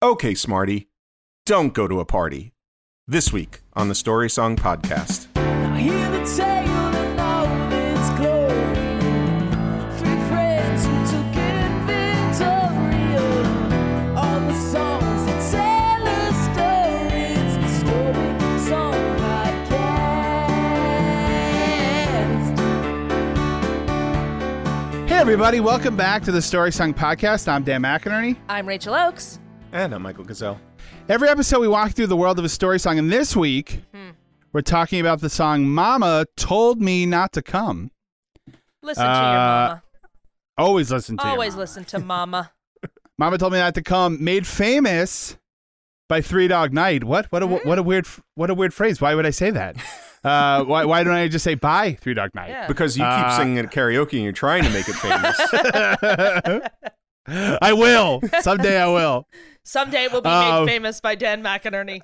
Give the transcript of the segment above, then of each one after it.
Okay, Smarty, don't go to a party. This week on the Story Song Podcast. Now hear the tale in all its glory. Three friends who took inventory of all the songs that tell a story. It's the Story Song Podcast. Hey, everybody, welcome back to the Story Song Podcast. I'm Dan McInerney. I'm Rachel Oakes. And I'm Michael Gazelle. Every episode, we walk through the world of a story song, and this week, Hmm. we're talking about the song Mama Told Me Not to Come. Listen to your Uh, mama. Always listen to your Always mama. listen to mama. Mama Told Me Not to Come, made famous by Three Dog Night. What? What a, Hmm. what a weird what a weird phrase. Why would I say that? Uh, why, why don't I just say bye, Three Dog Night? Yeah. Because you keep Uh, singing at karaoke and you're trying to make it famous. I will. Someday I will. Someday we'll be Uh, made famous by Dan McInerney.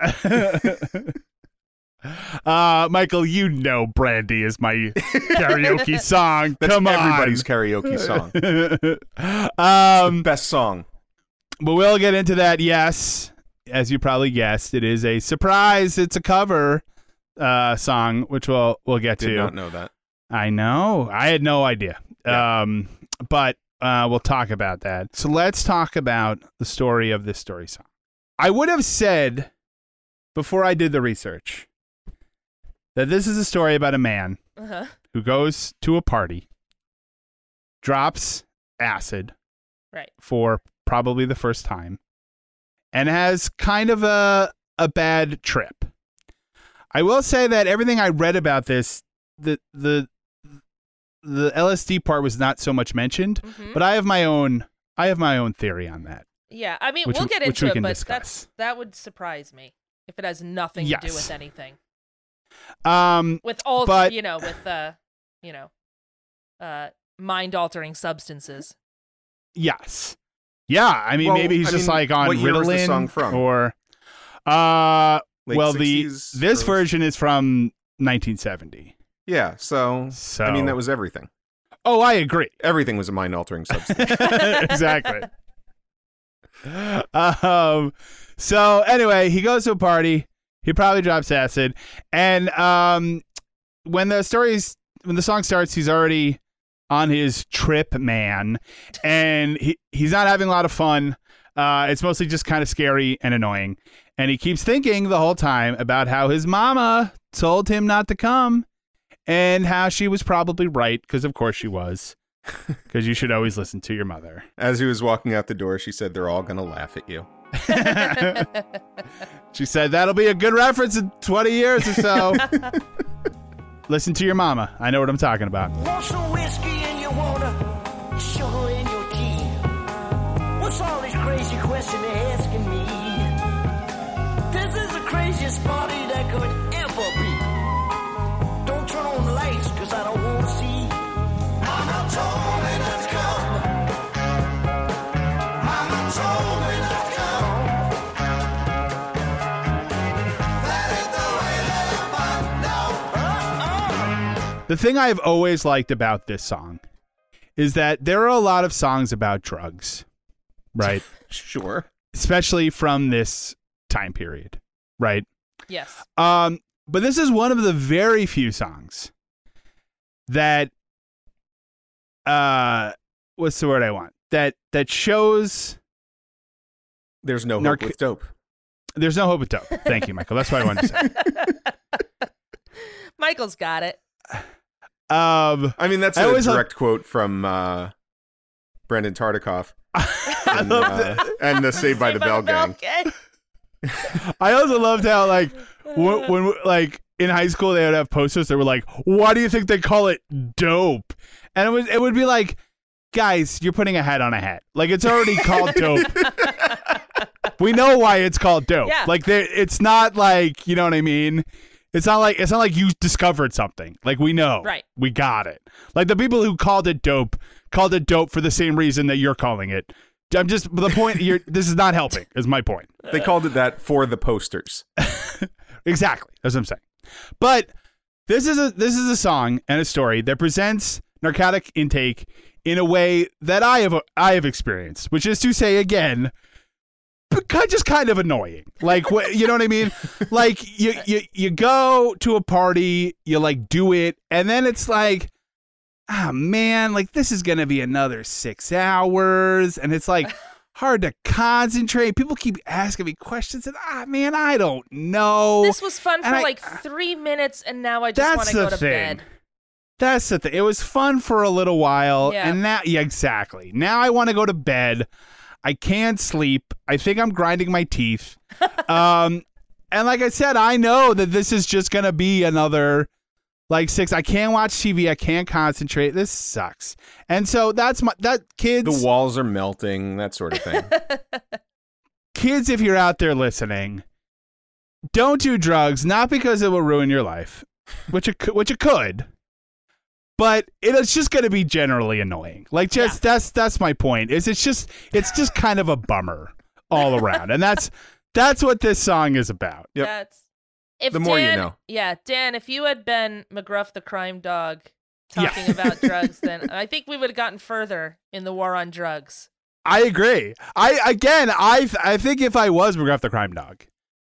uh, Michael, you know Brandy is my karaoke song. That's Come on. everybody's karaoke song. um, Best song. but we'll get into that. Yes, as you probably guessed, it is a surprise. It's a cover uh, song, which we'll we'll get Did to. not know that. I know. I had no idea. Yeah. Um, but uh, we'll talk about that. So let's talk about the story of this story song. I would have said before I did the research that this is a story about a man Uh-huh. who goes to a party, drops acid Right. for probably the first time, and has kind of a a bad trip. I will say that everything I read about this, the the the LSD part was not so much mentioned, Mhm. but I have my own I have my own theory on that. Yeah, I mean, Which we'll get which into we it, but discuss. that's that would surprise me if it has nothing to do with anything. Um, With all, But- you know, with uh, you know, uh, mind-altering substances. yes, yeah. I mean, Well, maybe he's I just mean, like on what year was Ritalin the song from? or uh, Late well, the this early- version is from 1970. Yeah, so, So I mean, that was everything. Oh, I agree. Everything was a mind altering substance. exactly. um. So anyway, he goes to a party. He probably drops acid, and um, when the stories when the song starts, he's already on his trip, man, and he he's not having a lot of fun. Uh, it's mostly just kind of scary and annoying, and he keeps thinking the whole time about how his mama told him not to come, and how she was probably right because of course she was. Because you should always listen to your mother. As he was walking out the door, she said, They're all going to laugh at you. She said that'll be a good reference in 20 years or so. Listen to your mama. I know what I'm talking about. Want some whiskey in your water, sugar in your tea. What's all these crazy questions they're asking me? This is the craziest party The thing I've always liked about this song is that there are a lot of songs about drugs, right? Sure. Especially from this time period, right? yes. Um, but this is one of the very few songs that uh what's the word I want? That that shows There's no Narc- hope with dope. there's no hope with dope. Thank you, Michael. That's what I wanted to say. Michael's got it. Um I mean, that's I a always direct quote from uh, Brandon Tartikoff and, uh, that. and the Saved by the Bell gang. I also loved how like when, when like in high school they would have posters that were like, "Why do you think they call it dope?" And it was it would be like, guys, you're putting a hat on a hat. Like it's already called dope. we know why it's called dope. Yeah. Like it's not like you know what I mean. It's not like it's not like you discovered something. Like we know, Right. We got it. Like the people who called it dope called it dope for the same reason that you're calling it. I'm just the point. You're this is not helping. Is my point. They called it that for the posters. Exactly. That's what I'm saying. But this is a this is a song and a story that presents narcotic intake in a way that I have I have experienced, which is to say again, but ki- just kind of annoying. Like what you know what I mean? Like you you you go to a party, you like do it, and then it's like ah man, like this is gonna be another six hours, and it's like hard to concentrate. People keep asking me questions, and ah man, I don't know. This was fun for I- like three minutes, and now I just want to go to thing. bed. That's the thing. It was fun for a little while, Yeah. and now, yeah, exactly. Now I want to go to bed. I can't sleep. I think I'm grinding my teeth. um, and like I said, I know that this is just gonna be another like six. I can't watch TV. I can't concentrate. This sucks. And so that's my that kids. The walls are melting, that sort of thing. kids, if you're out there listening, don't do drugs. Not because it will ruin your life, which it which it could, but it is just going to be generally annoying. Like, just that's that's my point. Is it's just it's just kind of a bummer all around, and that's that's what this song is about. Yep. That's if The more you know. Yeah, Dan, if you had been McGruff the crime dog Yeah. talking about drugs, then I think we would have gotten further in the war on drugs. I agree. I again, I I think if I was McGruff the crime dog,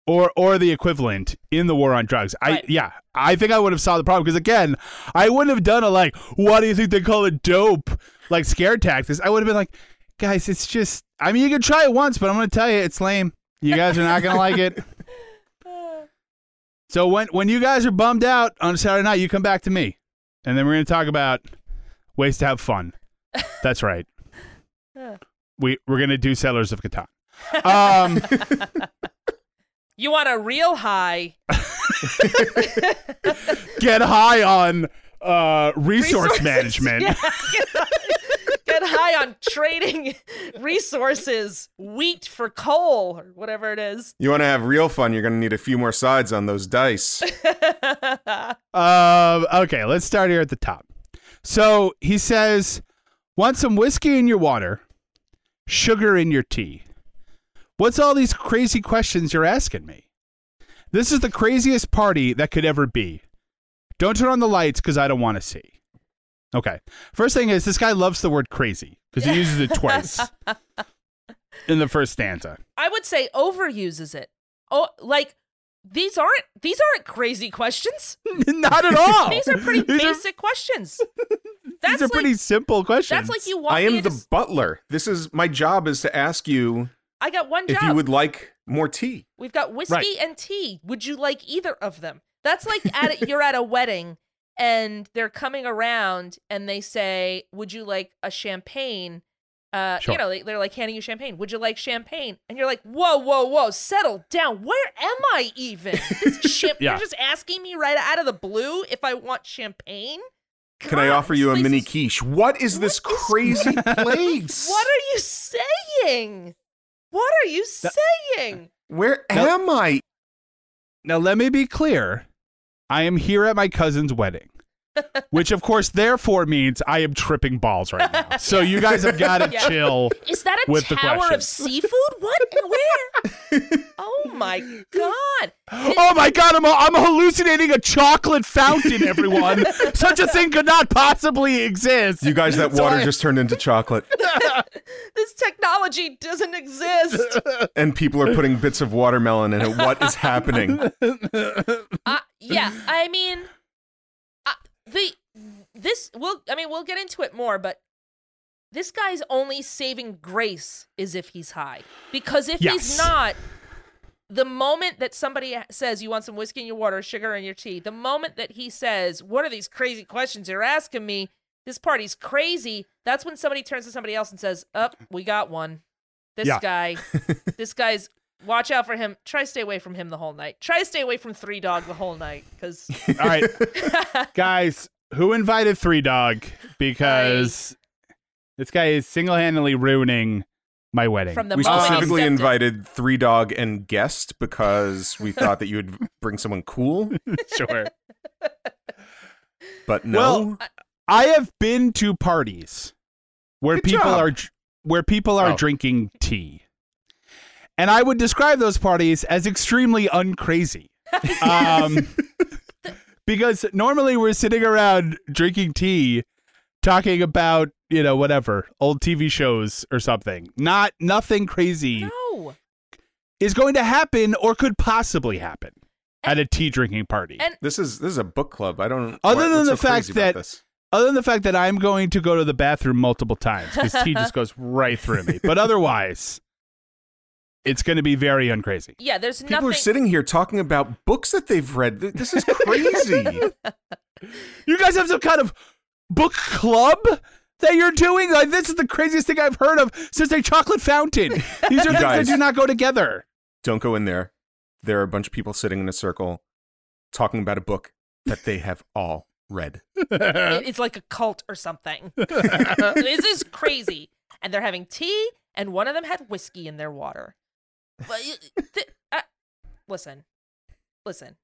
or or the equivalent in the war on drugs, I Right. yeah, I think I would have solved the problem because again, I wouldn't have done a like, why do you think they call it dope? Like scare tactics. I would have been like, guys, it's just. I mean, you can try it once, but I'm gonna tell you, it's lame. You guys are not gonna like it. So when when you guys are bummed out on Saturday night, you come back to me, and then we're gonna talk about ways to have fun. That's right. we we're gonna do Settlers of Catan. Um, You want a real high get high on uh, resource resources. management. Yeah, get, get high on trading resources, wheat for coal or whatever it is. You want to have real fun, you're going to need a few more sides on those dice. Um, okay, let's start here at the top. So he says, "Want some whiskey in your water, sugar in your tea." What's all these crazy questions you're asking me? This is the craziest party that could ever be. Don't turn on the lights because I don't want to see. Okay. First thing is, this guy loves the word crazy because he uses it twice in the first stanza. I would say overuses it. Oh, like these aren't these aren't crazy questions. Not at all. These are pretty These are- basic questions. That's These are like pretty simple questions. that's like you want I am to the just- butler. This is my job is to ask you I got one if you would like more tea. We've got whiskey Right. and tea. Would you like either of them? That's like at a, you're at a wedding and they're coming around and they say, "Would you like a champagne?" Uh, Sure. you know, they, they're like handing you champagne. Would you like champagne? And you're like, "Whoa, whoa, whoa! Settle down. Where am I even? This champ- Yeah. You're just asking me right out of the blue if I want champagne." Can I offer you a mini is- quiche? What is this What is- crazy place? What are you saying? What are you saying? Where No. am I? Now, let me be clear. I am here at my cousin's wedding, which, of course, therefore means I am tripping balls right now. So you guys have got to Yeah. chill. Is that a with the tower of seafood? What? Where? oh my god! Oh my God, I'm, I'm hallucinating a chocolate fountain, everyone. Such a thing could not possibly exist. You guys, that So water I- just turned into chocolate, This technology doesn't exist. and people are putting bits of watermelon in it. What is happening? uh, yeah, I mean, the this we'll I mean we'll get into it more, but this guy's only saving grace is if he's high because if Yes. he's not. The moment that somebody says you want some whiskey in your water, sugar in your tea, the moment that he says, "What are these crazy questions you're asking me?" This party's crazy. That's when somebody turns to somebody else and says, "Up, we got one." This Yeah. guy, this guy's. Watch out for him. Try to stay away from him the whole night. Try to stay away from Three Dog the whole night, because All right, guys, who invited Three Dog? Because this guy is single handedly ruining my wedding. From the we specifically stepped in. invited three dog and guest because we thought that you would bring someone cool, sure. but no. Well, I have been to parties where Good people job. are where people are Oh. drinking tea. And I would describe those parties as extremely uncrazy. Um, because normally we're sitting around drinking tea talking about, you know, whatever, old TV shows or something. Not nothing crazy No. is going to happen or could possibly happen at a tea drinking party. And this is this is a book club. I don't. Other what- than the so fact that- this? Other than the fact that I'm going to go to the bathroom multiple times because tea just goes right through me. But otherwise, it's going to be very uncrazy. yeah, there's people nothing. are sitting here talking about books that they've read. This is crazy. You guys have some kind of book club that you're doing? Like this is the craziest thing I've heard of since a chocolate fountain. These are things guys- that do not go together. don't go in there. There are a bunch of people sitting in a circle talking about a book that they have all read. It's like a cult or something. this is crazy. And they're having tea, and one of them had whiskey in their water. But y- th- uh, listen, listen.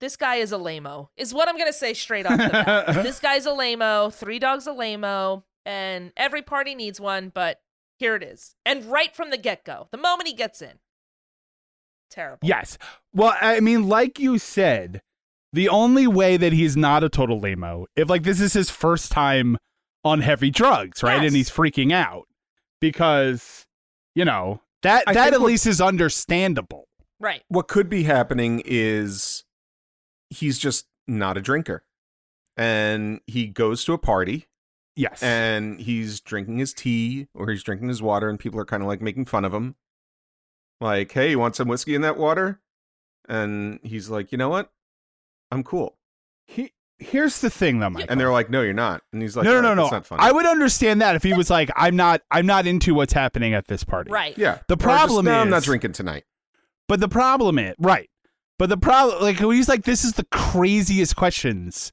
This guy is a lameo, is what I'm gonna say straight off the bat. this guy's a lameo. Three dogs a lameo, and every party needs one. But here it is, and right from the get go, the moment he gets in, terrible. Yes. Well, I mean, like you said, the only way that he's not a total lameo, if like this is his first time on heavy drugs, right? Yes. And he's freaking out because, you know, that I that at least is understandable. right. What could be happening is he's just not a drinker. And he goes to a party Yes. and he's drinking his tea or he's drinking his water and people are kind of like making fun of him. Like, hey, you want some whiskey in that water? And he's like, you know what? I'm cool. he, here's the thing, though, Michael. And they're like, no, you're not. And he's like, no, no, "All no, no. That's not funny. I would understand that if he was like, "I'm not, I'm not into what's happening at this party." Right. yeah. The Or just, problem no, I'm not drinking tonight. But the problem is right. But the problem, like, he's like, "This is the craziest questions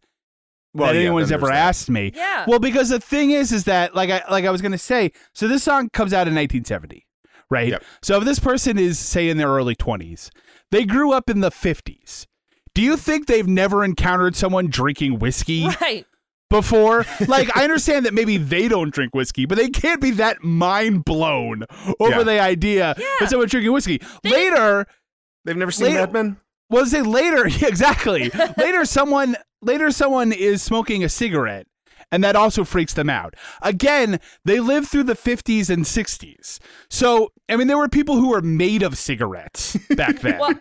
Well, that yeah, anyone's then ever that. asked me." Yeah. Well, because the thing is, is that like I like I was gonna say, so this song comes out in 1970, right? Yep. So if this person is say in their early 20s, they grew up in the 50s. Do you think they've never encountered someone drinking whiskey right. before? like I understand that maybe they don't drink whiskey, but they can't be that mind blown over Yeah. the idea Yeah. that someone drinking whiskey. Later, They've never seen Later- Mad Men? well, say later, yeah, exactly. later, someone later someone is smoking a cigarette, and that also freaks them out. Again, they lived through the 50s and 60s, so I mean, there were people who were made of cigarettes back then.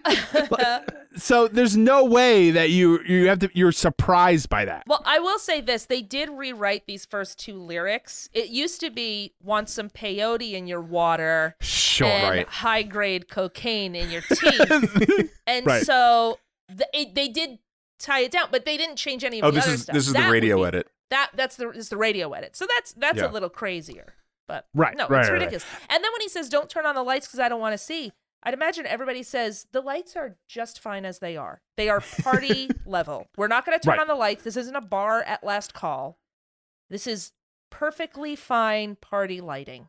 Well, so there's no way that you you have to you're surprised by that. Well, I will say this: they did rewrite these first two lyrics. It used to be "Want some peyote in your water Sure, and right. high grade cocaine in your tea," and Right. so the, it, they did tie it down, but they didn't change any of Oh, the this other is stuff. this is That the radio be- edit. That that's the is the radio edit. So that's that's Yeah. a little crazier, but Right, no, right, it's right, right. ridiculous. And then when he says, "Don't turn on the lights because I don't want to see," I'd imagine everybody says the lights are just fine as they are. They are party level. We're not going to turn Right. on the lights. This isn't a bar at last call. This is perfectly fine party lighting.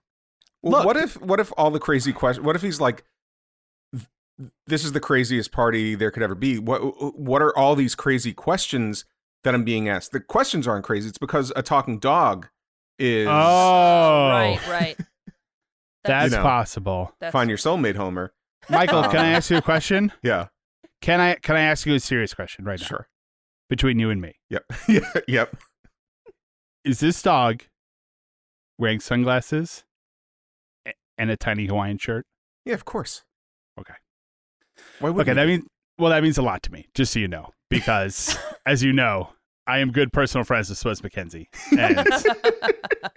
Well, Look. what if what if all the crazy questions? What if he's like, "This is the craziest party there could ever be." What what are all these crazy questions that I'm being asked? The questions aren't crazy. It's because a talking dog is Oh, Right, right. That's You know. possible. that's find your soulmate, Homer. Michael, can I um, ask you a question? Yeah, Can I can I ask you a serious question right now sure. between you and me? Yep, yeah, yep. Is this dog wearing sunglasses and a tiny Hawaiian shirt? Yeah, of course. Okay. Why would Okay, that means well, that means a lot to me, just so you know, because as you know, I am good personal friends with Spuds McKenzie, and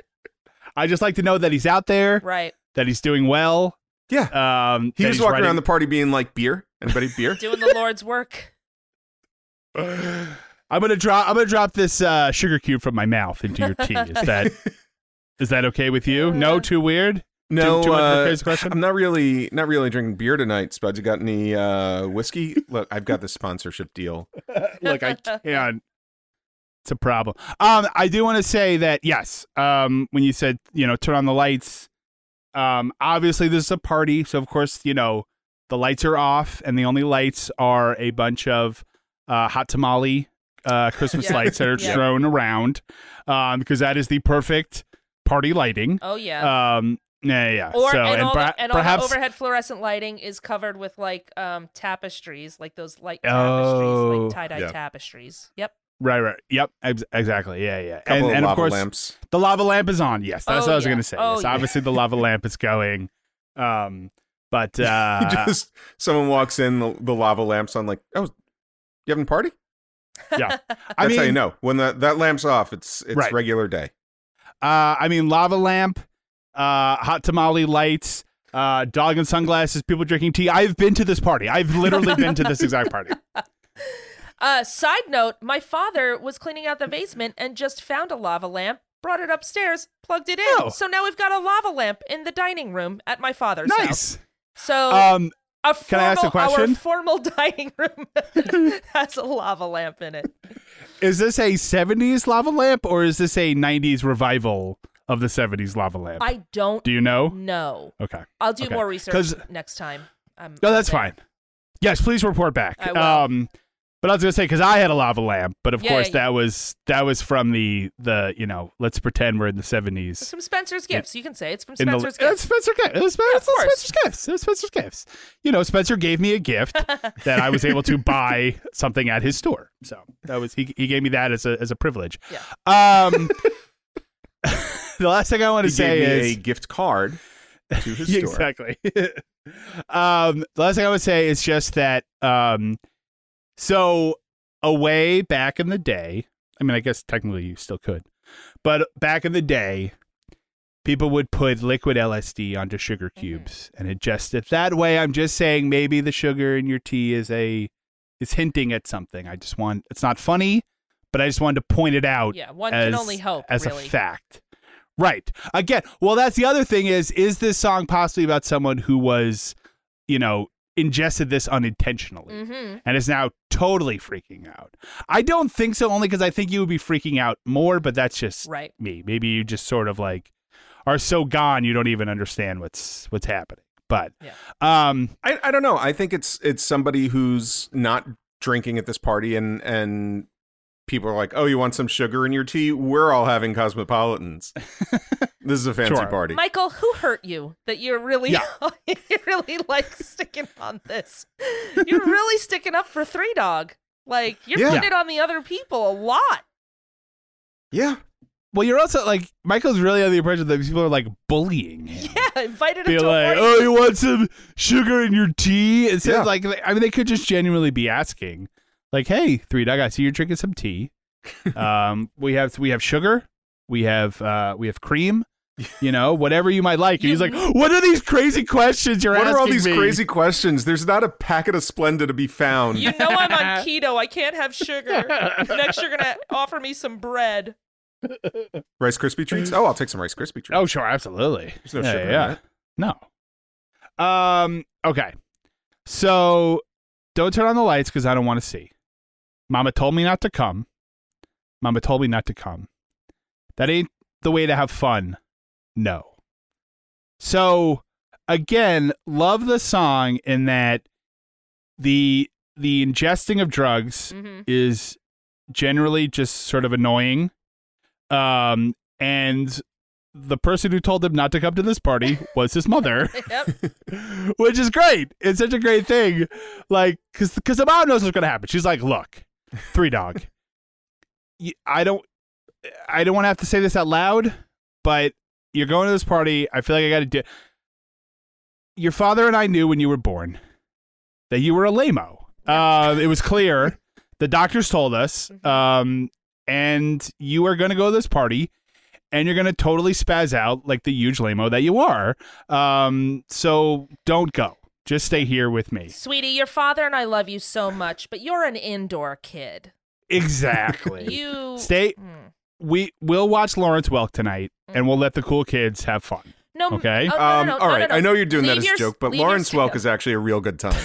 I just like to know that he's out there, right. that he's doing well. Yeah, Um, he was he's walking writing- around the party being like, "Beer, anybody beer?" Doing the Lord's work. I'm gonna drop. I'm gonna drop this uh, sugar cube from my mouth into your tea. Is that is that okay with you? No, too weird. No, Too- too much of a uh, crazy question? I'm not really not really drinking beer tonight. Spuds, you got any uh, whiskey? Look, I've got the sponsorship deal. Look, I can't. It's a problem. Um, I do want to say that yes. Um, when you said you know turn on the lights, Um, obviously, this is a party, so of course, you know, the lights are off, and the only lights are a bunch of uh, hot tamale uh, Christmas Yeah. lights that are Yeah. strewn around, um, because that is the perfect party lighting. Oh yeah. Um, yeah, yeah. or so, and, all, perha- the, and all perhaps the overhead fluorescent lighting is covered with like um tapestries, like those light tapestries, Oh. like tie dye Yeah. tapestries. Yep. Right, right. Yep, ex- exactly. Yeah, yeah. Couple and of and lava of course, lamps. the lava lamp is on. Yes, that's Oh, what I was yeah. going to say. Oh, yes, yeah. obviously the lava lamp is going. Um, but uh, just someone walks in, the, the lava lamps on. Like, oh, you having a party? yeah, That's I mean, how you know when that that lamp's off. It's it's Right. regular day. Uh, I mean, lava lamp, uh, hot tamale lights, uh, dog and sunglasses, people drinking tea. I've been to this party. I've literally been to this exact party. Uh, side note: My father was cleaning out the basement and just found a lava lamp, brought it upstairs, plugged it in. Oh. So now we've got a lava lamp in the dining room at my father's house. Nice. So Um, a can I ask a formal- question? Our formal dining room has a lava lamp in it. is this a '70s lava lamp or is this a '90s revival of the '70s lava lamp? I don't Do you know? No. Okay. I'll do Okay. more research next time. I'm, No, that's fine. Yes, please report back. I will. Um, but I was gonna say because I had a lava lamp, but of Yeah, course yeah. that was that was from the the you know let's pretend we're in the '70s. Some Spencer's gifts. You can say it's from in the- Spencer's Uh, gifts. Spencer gifts. It was, Spen- Yeah, it's. Spencer's gifts. It was Spencer's gifts. You know, Spencer gave me a gift that I was able to buy something at his store. So that was he. He gave me that as a as a privilege. Yeah. Um, the last thing I want to say gave me is a gift card to his store. exactly. um, the last thing I would say is just that. Um, so away back in the day, I mean, I guess technically you still could, but back in the day, people would put liquid LSD onto sugar mm-hmm. cubes and ingest it that way. I'm just saying maybe the sugar in your tea is a is hinting at something. I just want it's not funny, but I just wanted to point it out Yeah, one as, can only hope. as really. a fact. Right. Again, well, that's the other thing is is this song possibly about someone who was, you know, ingested this unintentionally Mm-hmm. and is now totally freaking out? I don't think so, only because I think you would be freaking out more, but that's just Right. me. Maybe you just sort of like are so gone you don't even understand what's what's happening. But Yeah. um I, I don't know. I think it's it's somebody who's not drinking at this party and and people are like, "Oh, you want some sugar in your tea? We're all having cosmopolitans. this is a fancy Sure. party." Michael, who hurt you that you're really, Yeah. you're really like sticking on this? You're really sticking up for Three Dog. Like you're Yeah. putting it on the other people a lot. yeah. well you're also like Michael's really on the impression that people are like bullying him. Yeah, invited him be to a like, party. "Oh, you want some sugar in your tea?" It sounds Yeah. like I mean they could just genuinely be asking, like, "Hey, three dog, I see you're drinking some tea. um, we have we have sugar, we have uh, we have cream, you know, whatever you might like." And he's like, "What are these crazy questions you're What asking What are all these me?" crazy questions? There's not a packet of Splenda to be found. You know I'm on keto. I can't have sugar. Next, you're gonna offer me some bread. Rice Krispie treats? Oh, I'll take some Rice Krispie treats. Oh, sure, absolutely. There's no yeah, sugar in yeah. that. No. Um. Okay. So, don't turn on the lights because I don't want to see. Mama told me not to come. Mama told me not to come. That ain't the way to have fun. No. So, again, love the song in that the the ingesting of drugs hmm is generally just sort of annoying. Um, and the person who told him not to come to this party was his mother, Yep. which is great. It's such a great thing. Like, because because the mom knows what's going to happen. She's like, look, three dog. I don't, I don't want to have to say this out loud, but you're going to this party. I feel like I got to do. Your father and I knew when you were born that you were a lameo. Uh, it was clear. The doctors told us. Mhm. Um, and you are going to go to this party and you're going to totally spaz out like the huge lameo that you are. Um, so don't go. Just stay here with me. Sweetie, your father and I love you so much, but you're an indoor kid. Exactly. You Stay. Hmm. We will watch Lawrence Welk tonight, and we'll let the cool kids have fun. No. Okay. oh, no, no, Um, no, all no, no, no. I know you're doing that as a joke, but Lawrence Welk is actually a real good time.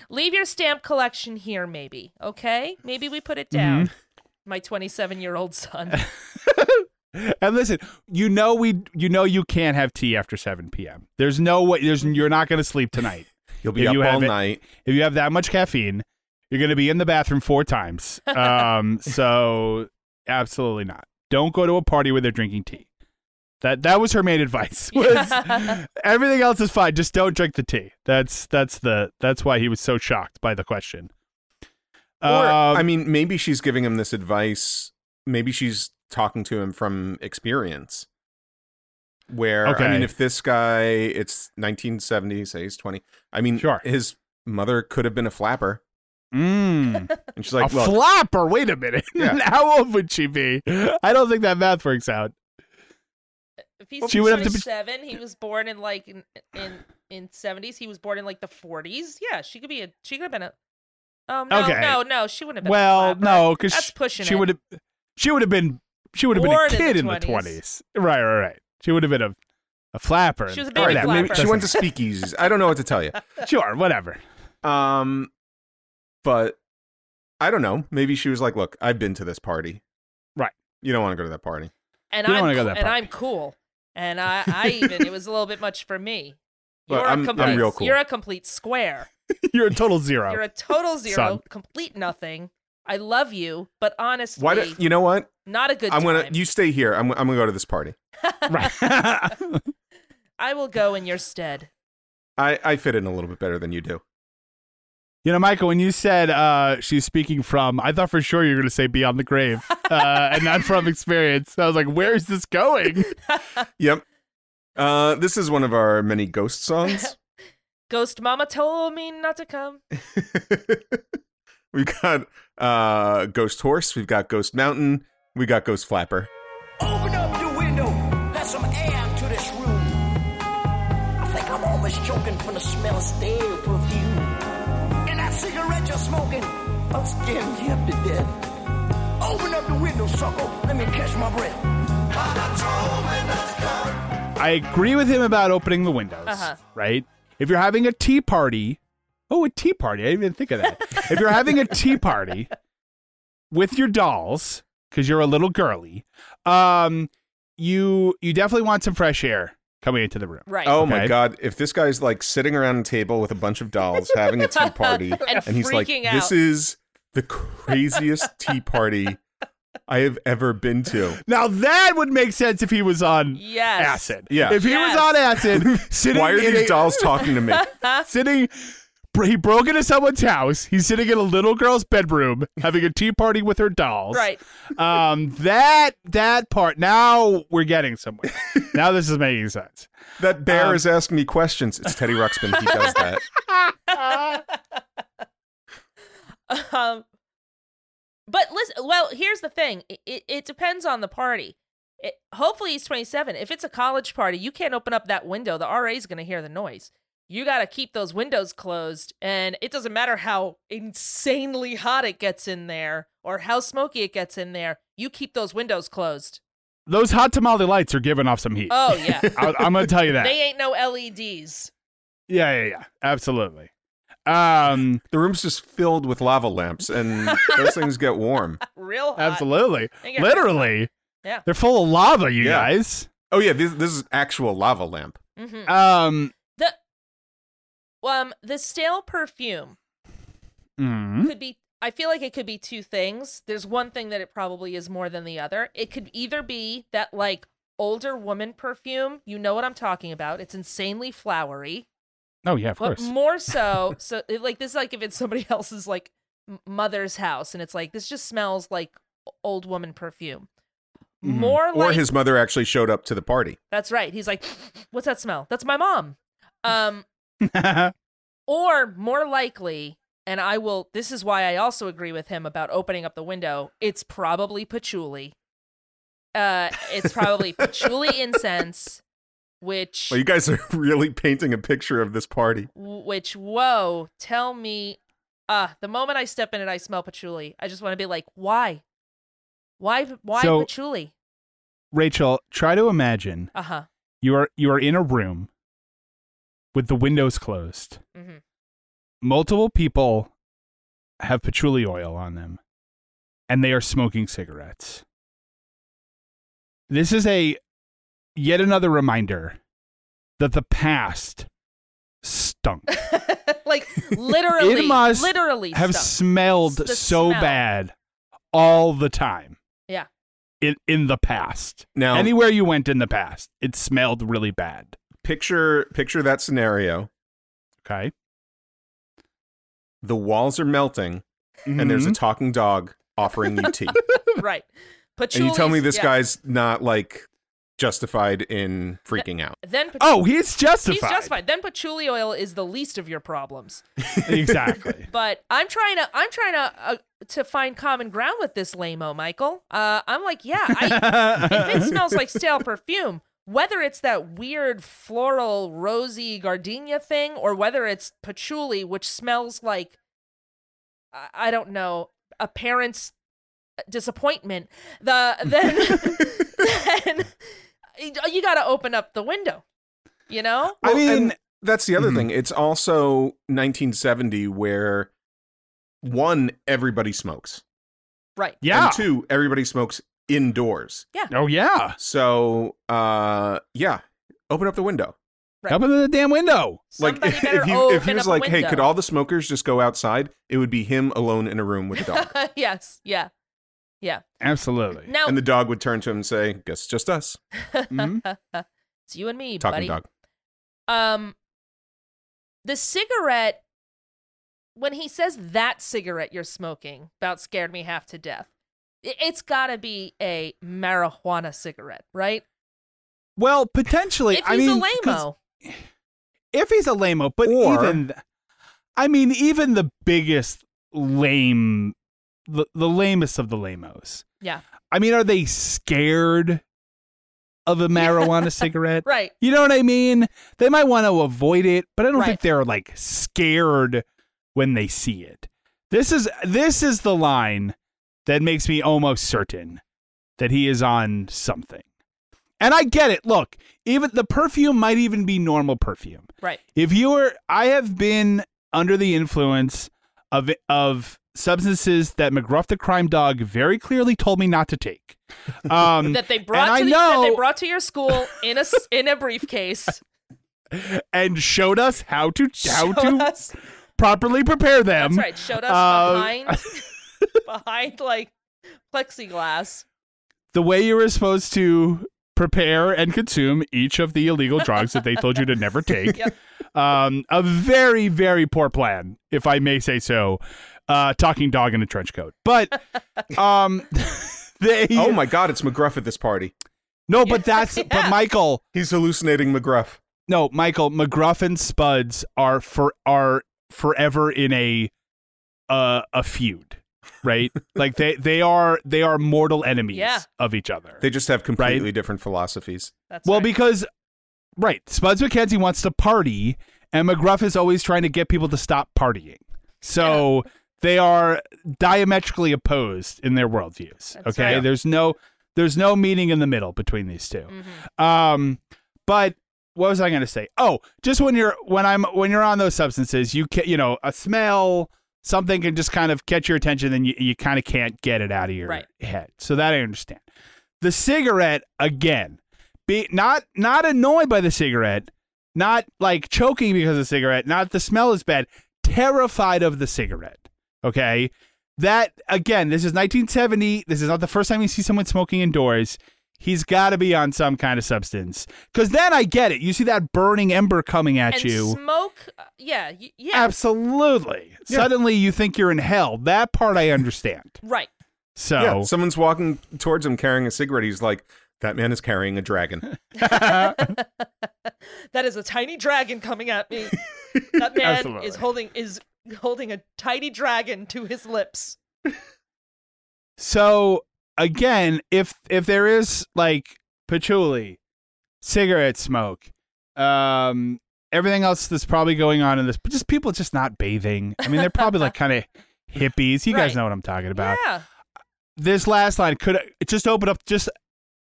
Leave your stamp collection here, maybe. Okay? Maybe we put it down. Mm-hmm. My 27 year old son. And listen, you know we, you know you can't have tea after seven p.m. There's no way. There's you're not going to sleep tonight. You'll be If up you all have it- night. If you have that much caffeine, you're going to be in the bathroom four times. Um, so absolutely not. Don't go to a party where they're drinking tea. That that was her main advice. Was everything else is fine, just don't drink the tea. That's that's the that's why he was so shocked by the question. Or, Um, I mean, maybe she's giving him this advice. Maybe she's talking to him from experience. Where I mean, if this guy, it's 1970, say he's 20. I mean, Sure. his mother could have been a flapper, mm, and she's like, a "Look, flapper. Wait a minute. Yeah. How old would she be? I don't think that math works out. If he's She would have to be- 27, he was born in like in in in 70s. He was born in like the 40s. Yeah, she could be a she could have been a Oh no, Okay. no, no, she wouldn't have been. Well, flapper. no, because that's pushing she would have she would have been she would have been a Born in the kid in the 20s. Right, right, right. She would have been a a flapper. She was a Or baby that- maybe she went to speakeasies. I don't know what to tell you. Sure, whatever. Um, but I don't know. Maybe she was like, "Look, I've been to this party. Right. You don't want to go to that party. and You don't I'm wanna go coo- that and. I'm cool. And I I even it was a little bit much for me. You're I'm- a I'm complete real cool. you're a complete square. You're a total zero. You're a total zero, Son. complete nothing. I love you, but honestly, Why? Do, you know what? Not a good I'm gonna. time. You stay here. I'm. I'm gonna go to this party. right. I will go in your stead. I. I fit in a little bit better than you do. you know, Michael, when you said uh, she's speaking from, I thought for sure you were going to say beyond the grave uh, and not from experience. I was like, where is this going? Yep. Uh, this is one of our many ghost songs. Ghost Mama told me not to come. We've got uh, Ghost Horse. We've got Ghost Mountain. We got Ghost Flapper. Open up your window, let some air to this room. I think I'm almost choking from the smell of stale perfume. And that cigarette you're smoking, I'm scaring you up to death. Open up the window, sucker, let me catch my breath. I agree with him about opening the windows, Uh-huh. right? If you're having a tea party, oh, a tea party. I didn't even think of that. if you're having a tea party with your dolls, because you're a little girly, um, you you definitely want some fresh air coming into the room. Right. Oh Okay. my god! If this guy's like sitting around a table with a bunch of dolls having a tea party, And and he's like, freaking "This out." is the craziest tea party I have ever been to." Now that would make sense if he was on Yes. acid. Yeah. If he Yes. was on acid, sitting Why are in these a- dolls talking to me? sitting br- he broke into someone's house. He's sitting in a little girl's bedroom having a tea party with her dolls. Right. Um that that part now we're getting somewhere. now this is making sense. That bear Um, is asking me questions. It's Teddy Ruxpin. He does that. um, but listen. Well, here's the thing. It, it, it depends on the party. It, hopefully, he's 27. If it's a college party, you can't open up that window. The RA is going to hear the noise. You got to keep those windows closed, and it doesn't matter how insanely hot it gets in there or how smoky it gets in there. You keep those windows closed. Those hot tamale lights are giving off some heat. Oh yeah, I, I'm going to tell you that. they ain't no LEDs. yeah, yeah, yeah. Absolutely. Um The room's just filled with lava lamps, and those things get warm. Real hot. absolutely. Literally. Yeah. They're full of lava, you Yeah. guys. Oh yeah, this, this is actual lava lamp. Mhm. Um The um the stale perfume mm, could be I feel like it could be two things. There's one thing that it probably is more than the other. It could either be that like older woman perfume, you know what I'm talking about. It's insanely flowery. Oh yeah, of But course. more so so it- like this is like if it's somebody else's like mother's house and it's like this just smells like old woman perfume. Mhm. More Or like his mother actually showed up to the party. That's right. He's like, "What's that smell? That's my mom." Um Or more likely, and I will, this is why I also agree with him about opening up the window, it's probably patchouli. Uh, it's probably patchouli incense, which, Well, you guys are really painting a picture of this party. which, whoa, tell me, uh, the moment I step in and I smell patchouli, I just want to be like, why? Why, why So- patchouli? Rachel, try to imagine Uh huh. you are you are in a room with the windows closed. hmm Multiple people have patchouli oil on them and they are smoking cigarettes. this is a yet another reminder that the past stunk. like literally, It must literally have stunk. smelled The so smell. bad all the time. Yeah. In in the past. Now, Anywhere you went in the past, it smelled really bad. Picture picture that scenario. Okay. The walls are melting, and there's a Mhm. talking dog offering you tea. right. and you tell me this yeah. guy's not like justified in freaking out. Then patch- Oh, he's justified. he's justified. Then patchouli oil is the least of your problems. exactly. But I'm trying to I'm trying to uh, to find common ground with this lameo, Michael. Uh, I'm like, yeah, I, if it smells like stale perfume, whether it's that weird floral rosy gardenia thing or whether it's patchouli, which smells like I, I don't know a parent's disappointment, the then then you got to open up the window. You know? I mean, and that's the other Mhm. thing. It's also 1970 where one, everybody smokes. Right. yeah. And two, everybody smokes indoors. Yeah. Oh yeah. So, uh, yeah, open up the window. Right. Open the damn window. Somebody like if he if he was like, "Hey, could all the smokers just go outside?" It would be him alone in a room with a dog, yes. Yeah. Yeah. Absolutely. Now and the dog would turn to him and say, "Guess it's just us Mhm. it's you and me, talking buddy. dog." Um, the cigarette. When he says that cigarette you're smoking about scared me half to death, i- it's got to be a marijuana cigarette, right? Well, potentially. if I he's mean, a 'cause lameo, if he's a lameo, but Or- even, I mean, even the biggest lame, the, the lamest of the lamos. yeah, I mean, are they scared of a marijuana cigarette? right, You know what I mean? They might want to avoid it, but I don't Right. think they're like scared when they see it. This is this is the line that makes me almost certain that he is on something. And I get it. Look, even the perfume might even be normal perfume. right, If you were I have been under the influence of of substances that McGruff the crime dog very clearly told me not to take. Um that they brought and to I the, that they brought to your school in a in a briefcase. and showed us how to how Showed to us- properly prepare them. That's right. Showed us uh, behind behind like plexiglass. The way you were supposed to prepare and consume each of the illegal drugs that they told you to never take. Yep. Um, a very, very poor plan, if I may say so. Uh, talking dog in a trench coat, but um, they. Oh my God, it's McGruff at this party. No, but that's Yeah. but Michael. He's hallucinating McGruff. No, Michael. McGruff and Spuds are for are forever in a uh, a feud, right? like they they are they are mortal enemies Yeah. of each other. They just have completely different philosophies. That's well, right. because right, Spuds McKenzie wants to party, and McGruff is always trying to get people to stop partying. So they are diametrically opposed in their worldviews. That's okay, right. there's no there's no meeting in the middle between these 2 Mhm. Um, but what was I going to say? Oh, just when you're when I'm when you're on those substances, you can you know a smell something can just kind of catch your attention, and you you kind of can't get it out of your Right. head. So that I understand. The cigarette again, be not not annoyed by the cigarette, not like choking because of the cigarette, not the smell is bad, terrified of the cigarette. Okay. That again, this is 1970. This is not the first time you see someone smoking indoors. He's got to be on some kind of substance. Because then I get it. You see that burning ember coming at and you. smoke. uh, yeah, y- yeah, Absolutely. Yeah. Suddenly you think you're in hell. That part I understand. right. So Yeah, someone's walking towards him carrying a cigarette. He's like, "That man is carrying a dragon." that is a tiny dragon coming at me. That man Absolutely. is holding is holding a tiny dragon to his lips. So again, if if there is like patchouli, cigarette smoke, um, everything else that's probably going on in this, but just people just not bathing. I mean, they're probably like kind of hippies. You guys know what I'm talking about. Yeah, This last line could just open up, just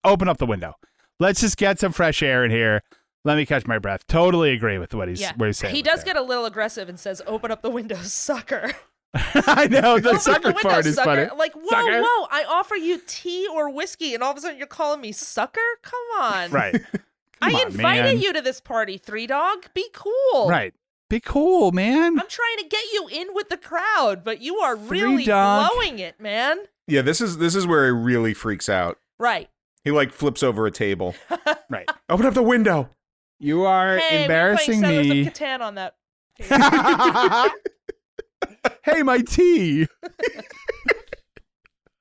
open up the window. Let's just get some fresh air in here. Let me catch my breath. Totally agree with what he's yeah. what he's saying. he does get a little aggressive and says, "Open up the window, sucker." I know the Open sucker window, part is sucker. funny. Like, whoa, Sucker. whoa! I offer you tea or whiskey, and all of a sudden you're calling me sucker. Come on, Right. I on, invited man. you to this party, three dog. Be cool. Right. Be cool, man. I'm trying to get you in with the crowd, but you are really dog. blowing it, man. Yeah, this is this is where he really freaks out. Right. He like flips over a table. Right. Open up the window. You are Hey, embarrassing we're playing me. Settlers of Catan on that. Hey, my tea.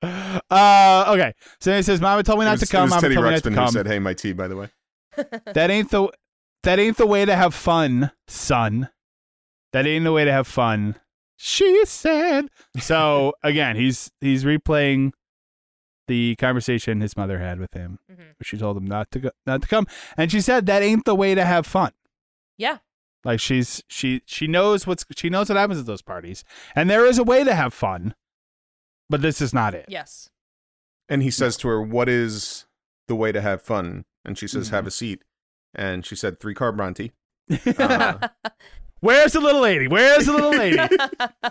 uh, okay. So he says, "Mama told me not was, to come. it was Mama Teddy told me not to Ruxpin who come. said, "Hey, my tea." By the way, that ain't the that ain't the way to have fun, son. That ain't the way to have fun." She said. So again, he's he's replaying the conversation his mother had with him. Mhm. She told him not to go, not to come, and she said that ain't the way to have fun. Yeah. Like she's she she knows what's she knows what happens at those parties, and there is a way to have fun, but this is not it. Yes. and he says to her, "What is the way to have fun?" And she says, Mm-hmm. "Have a seat." And she said, three card Monte. Uh, Where's the little lady? Where's the little lady?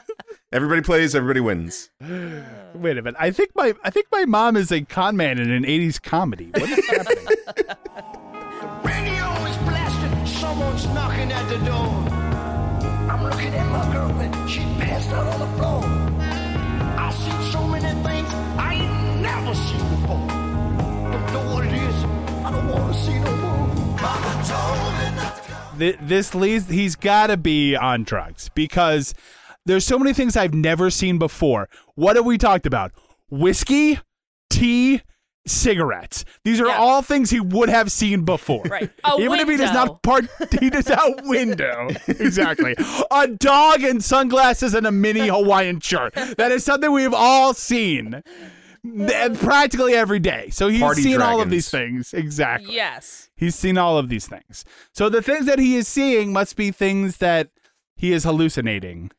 everybody plays, everybody wins. Wait a minute. I think my I think my mom is a con man in an '80s comedy. What is happening? Someone's knocking at the door. I'm looking at my girlfriend, she passed out on the floor. I seen so many things I ain't never seen before. Don't know what it is, I don't want to see no more. Mama told me not to. This leads. He's got to be on drugs because there's so many things I've never seen before. What have we talked about? Whiskey, tea, cigarettes. These are Yeah. all things he would have seen before. Right. A Even if he does not part, he does out window. exactly. A dog and sunglasses and a mini Hawaiian shirt. That is something we've all seen. Practically every day. So he's Party seen all of these things. Exactly. Yes. He's seen all of these things. So the things that he is seeing must be things that he is hallucinating.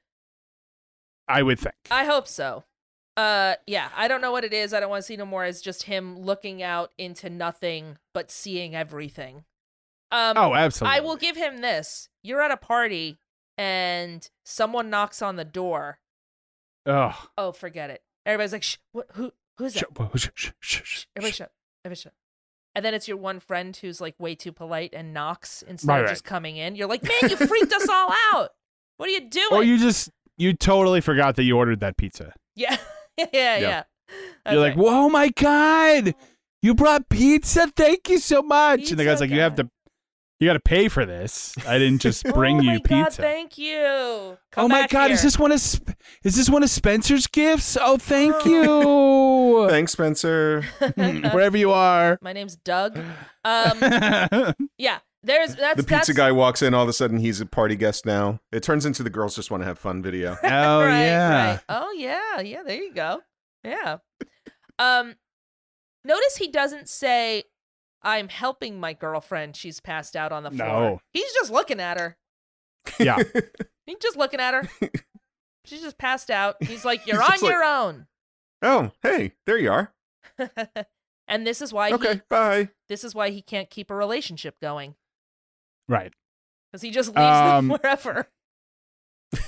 I would think. I hope so. Uh, yeah. I don't know what it is. I don't want to see no more. It's just him looking out into nothing but seeing everything. Um, oh, absolutely. I will give him this. You're at a party and someone knocks on the door. Oh. Oh, forget it. Everybody's like, Shh, what, who, who's that? Shh, shh, shh, shh, Everybody shut. Everybody shut. And then it's your one friend who's like way too polite and knocks instead Right, of right. just coming in. You're like, man, you freaked us all out. What are you doing? Or you just you totally forgot that you ordered that pizza. yeah, yeah, yeah. That's You're like, right. "Whoa, my god! You brought pizza? Thank you so much." and the guy's Pizza like, "You have to, you got to pay for this. I didn't just bring oh you my God, pizza." thank you. oh my god, is this one of is this one of Spencer's gifts? Oh, thank you. Thanks, Spencer. Wherever you are. My name's Doug. Um, yeah, there's that's The pizza that's, guy walks in. All of a sudden, he's a party guest now. It turns into the girls just want to have fun video. oh right, yeah. right. Oh yeah, yeah. There you go. Yeah. Um, notice he doesn't say, "I'm helping my girlfriend. She's passed out on the floor." No. He's just looking at her. Yeah. He's just looking at her. She's just passed out. He's like, "You're He's on just like- your own." Oh, hey, there you are. and this is why Okay, he bye. this is why he can't keep a relationship going Right. because he just leaves Um, them wherever.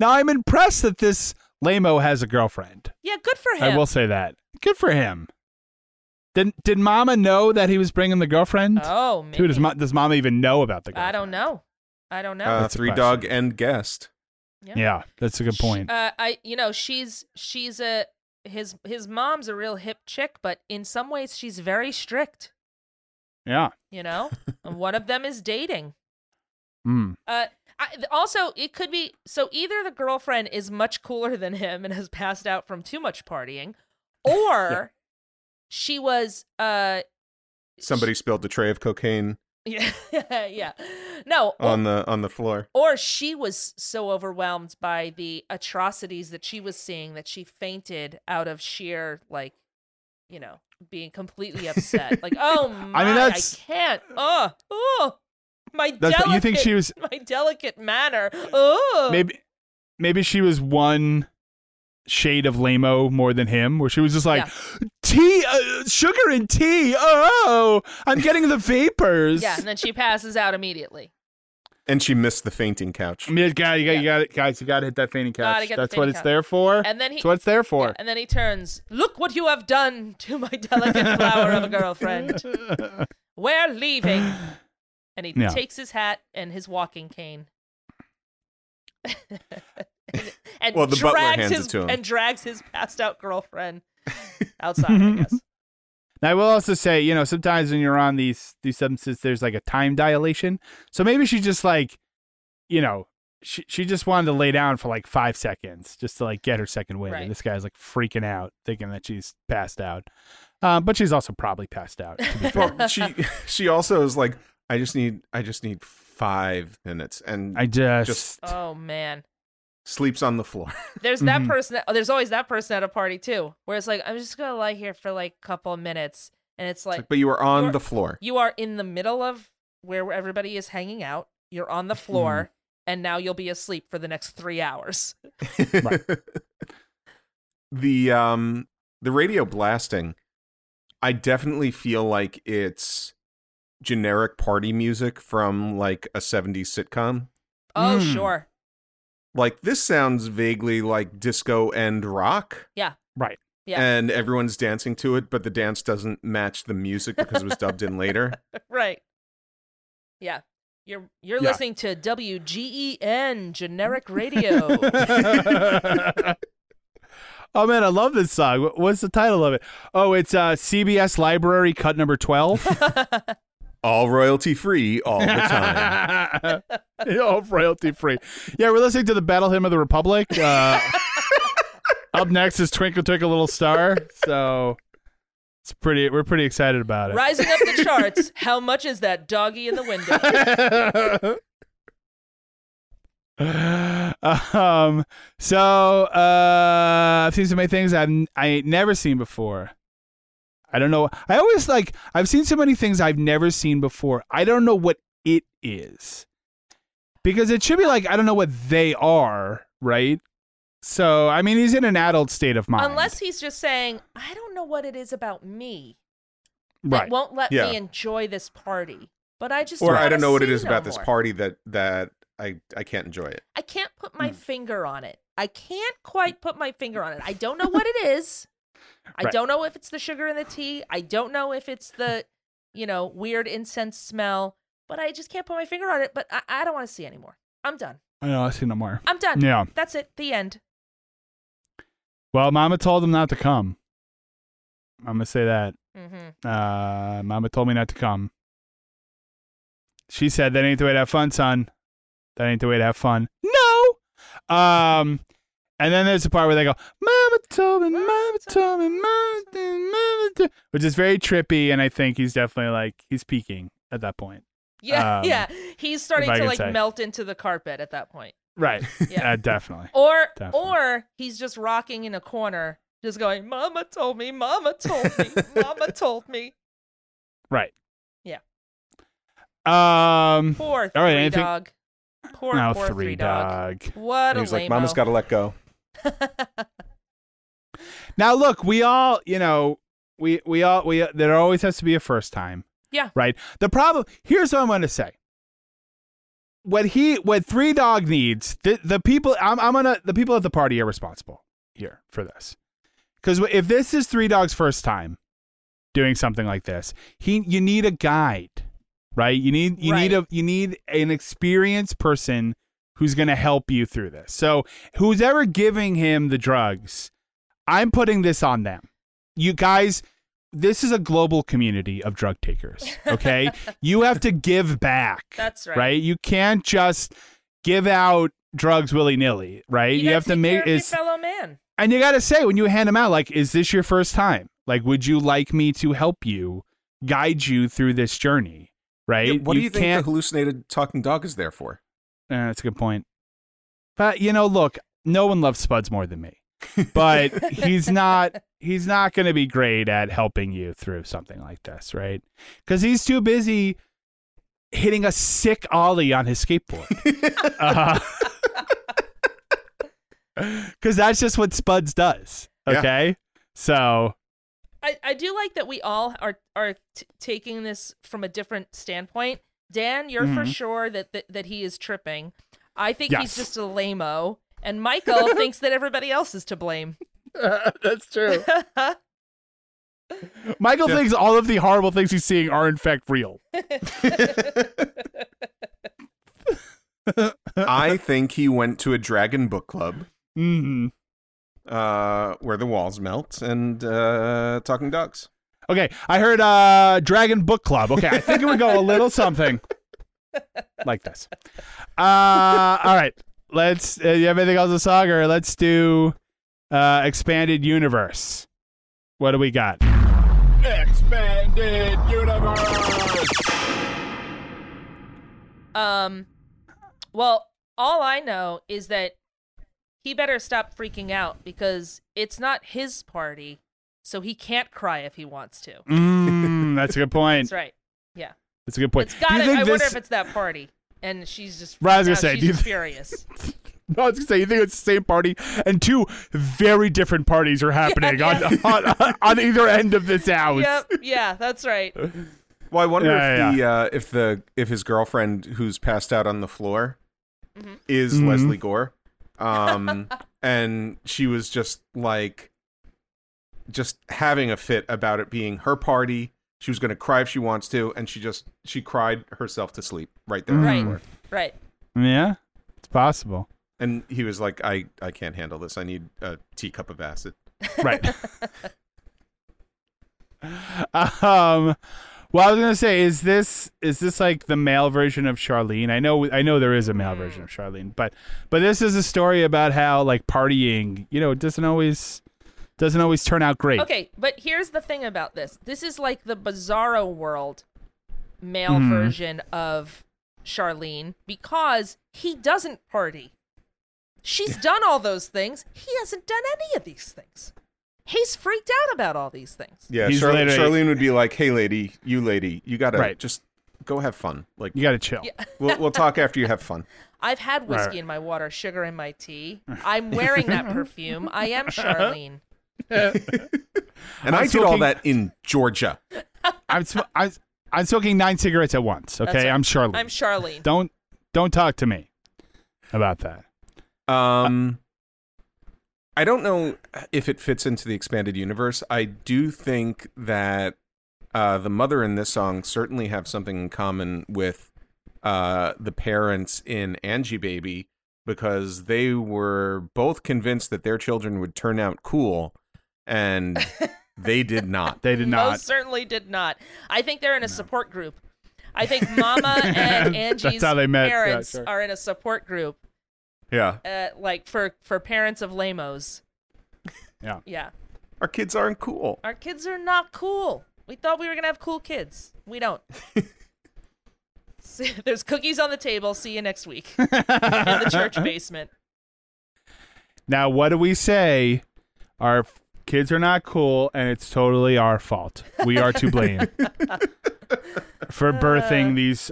Now I'm impressed that this Lamo has a girlfriend. Yeah, good for him. I will say that. Good for him. Did did Mama know that he was bringing the girlfriend? Oh, maybe. Who does, Ma- does Mama even know about the girlfriend? I don't know. I don't know. Uh, That's three question. dog and guest. Yeah, that's a good point. Uh, I, you know, she's she's a his his mom's a real hip chick, but in some ways she's very strict. Yeah. You know, one of them is dating. Mm. Uh, I, also, it could be so either the girlfriend is much cooler than him and has passed out from too much partying, or she was uh Somebody spilled a tray of cocaine yeah yeah no or, on the on the floor. or she was so overwhelmed by the atrocities that she was seeing that she fainted out of sheer like you know being completely upset. Like oh my, I that's- can't. Oh oh my That's delicate you think she was my delicate manner. Oh maybe maybe she was one shade of lameo more than him, where she was just like tea, uh, sugar and tea. Oh, I'm getting the vapors. yeah and then she passes out immediately And she missed the fainting couch. I mean, guy, you got, you got it, guys. You got to hit that fainting couch. get the That's what it's couch. there for. And then he- That's what it's there for. Yeah, and then he turns, Look what you have done to my delicate flower of a girlfriend. We're leaving. And he Yeah. takes his hat and his walking cane. and Well, the butler drags hands it his to him. and drags his passed out girlfriend outside, I guess. Now, I will also say, you know, sometimes when you're on these these substances, there's like a time dilation. So maybe she just like, you know, she she just wanted to lay down for like five seconds just to like get her second wind. Right. And this guy's like freaking out, thinking that she's passed out. Um, but she's also probably passed out. To be fair. Well, she she also is like, I just need I just need five minutes, and I just, Just- Oh man. Sleeps on the floor. There's that Mhm. person that, oh, there's always that person at a party too, where it's like, I'm just gonna lie here for like a couple of minutes. And it's It's like like, but you are on the floor. you are in the middle of where everybody is hanging out. You're on the floor, and now you'll be asleep for the next three hours. the um the radio blasting, I definitely feel like it's generic party music from like a 70s sitcom. Oh, Mm. sure. Like this sounds vaguely like disco and rock. Yeah. Right. Yeah. And everyone's dancing to it, but the dance doesn't match the music because it was dubbed in later. right. Yeah. You're you're Yeah. listening to WGEN generic radio. oh man, I love this song. What's the title of it? Oh, it's uh, CBS Library Cut Number Twelve. All royalty free all the time. all royalty free. Yeah, we're listening to the Battle Hymn of the Republic. Uh, up next is Twinkle Twinkle Little Star. So it's pretty. We're pretty excited about it. Rising up the charts. How much is that doggy in the window? um. So uh, I've seen so many things I've I ain't never seen before. I don't know. I always like. I've seen so many things I've never seen before. I don't know what it is because it should be like I don't know what they are, right? So I mean, he's in an adult state of mind. Unless he's just saying, I don't know what it is about me that right. won't let Yeah. me enjoy this party. But I just or I don't know what it is no about this party that that I I can't enjoy it. I can't put my Hmm. finger on it. I can't quite put my finger on it. I don't know what it is. I Right. don't know if it's the sugar in the tea. I don't know if it's the, you know, weird incense smell. But I just can't put my finger on it. But I, I don't want to see anymore. I'm done. I know. I see no more. I'm done. Yeah. That's it. The end. Well, Mama told him not to come. I'm gonna say that. Mm-hmm. Uh, Mama told me not to come. She said that ain't the way to have fun, son. That ain't the way to have fun. No. Um, and then there's the part where they go, "Mama told me, Mama told me, Mama, told me, Mama," told-" which is very trippy, and I think he's definitely like he's peaking at that point. Yeah, Um, yeah. He's starting to like say. melt into the carpet at that point. Right. Yeah. Uh, definitely. Or Definitely. or he's just rocking in a corner, just going, "Mama told me, Mama told me, Mama told me." Right. Yeah. Um. Poor All right, three anything- dog. Poor Now poor three dog. What And a he's like, Mama's got to let go. Now look, we all, you know, we we all we there always has to be a first time. Yeah. Right. The problem here's what I'm going to say. What he what three dog needs the the people I'm I'm gonna the people at the party are responsible here for this because if this is three dogs first time doing something like this he you need a guide right you need you need a you need an experienced person who's going to help you through this so who's ever giving him the drugs i'm putting this on them you guys this is a global community of drug takers okay you have to give back That's right. right you can't just give out drugs willy-nilly right You, you, gotta have to make care of it's fellow man. and you got to say when you hand them out, like, is this your first time? Like, would you like me to help you, guide you through this journey? Right? Yeah, what do you think can't- the hallucinated talking dog is there for? Uh, that's a good point. But you know, look, no one loves Spuds more than me. But he's not. He's not going to be great at helping you through something like this, right? Because he's too busy hitting a sick ollie on his skateboard. Uh, Because that's just what Spuds does. Yeah. Okay. So I, I do like that we all are are t- taking this from a different standpoint. Dan, you're for Mhm. sure that, that that he is tripping. I think Yes. he's just a lameo, and Michael thinks that everybody else is to blame. That's true. Michael thinks all of the horrible things he's seeing are in fact real. I think he went to a dragon book club hmm uh, where the walls melt and uh, talking dogs. Okay, I heard uh Dragon Book Club. Okay, I think it would go a little something like this. Uh all right. Let's uh, you have anything else to song or let's do uh expanded universe. What do we got? Expanded universe. Um, well, all I know is that he better stop freaking out because it's not his party, so he can't cry if he wants to. Mm, that's a good point. That's right. Yeah, That's a good point. It's got you to. think I wonder if it's that party, and she's just. Right, I was gonna say, she's do you th- furious. No, I was gonna say you think it's the same party, and two very different parties are happening yeah. On, on on either end of this house. yep. Yeah, that's right. Well, I wonder Yeah, if the uh, if the if his girlfriend who's passed out on the floor Mhm. is Mhm. Lesley Gore, um, and she was just like just having a fit about it being her party. She was going to cry if she wants to, and she just she cried herself to sleep right there. on the Right. Right. Yeah, it's possible. And he was like, "I I can't handle this. I need a teacup of acid." Right. um well I was gonna say, is this is this like the male version of Charlene? I know I know there is a male version of Charlene, but but this is a story about how like partying, you know, it doesn't always doesn't always turn out great. Okay, but here's the thing about this. This is like the Bizarro World male Mhm. version of Charlene because he doesn't party. She's done all those things. He hasn't done any of these things. He's freaked out about all these things. Yeah, Char- Charlene would be like, "Hey, lady, you lady, you gotta Right. just go have fun. Like, You gotta chill. Yeah. we'll we'll talk after you have fun." I've had whiskey Right. in my water, sugar in my tea. I'm wearing that perfume. I am Charlene. And I'm I did all that in Georgia. I'm, sm- I'm I'm smoking nine cigarettes at once. Okay, right. I'm Charlene. I'm Charlene. don't don't talk to me about that. Um, I don't know if it fits into the expanded universe. I do think that uh, the mother in this song certainly have something in common with uh, the parents in Angie Baby because they were both convinced that their children would turn out cool, and they did not. They did not. Most certainly did not. I think they're in a support group. I think Mama and That's Angie's how they met. Yeah, parents sure. are in a support group, Yeah, uh, like for for parents of lamos. Yeah. Yeah. our kids aren't cool. Our kids are not cool. We thought we were gonna have cool kids. We don't. See, There's cookies on the table. See you next week in the church basement. Now, what do we say? Our f- kids are not cool, and it's totally our fault. We are to blame for birthing these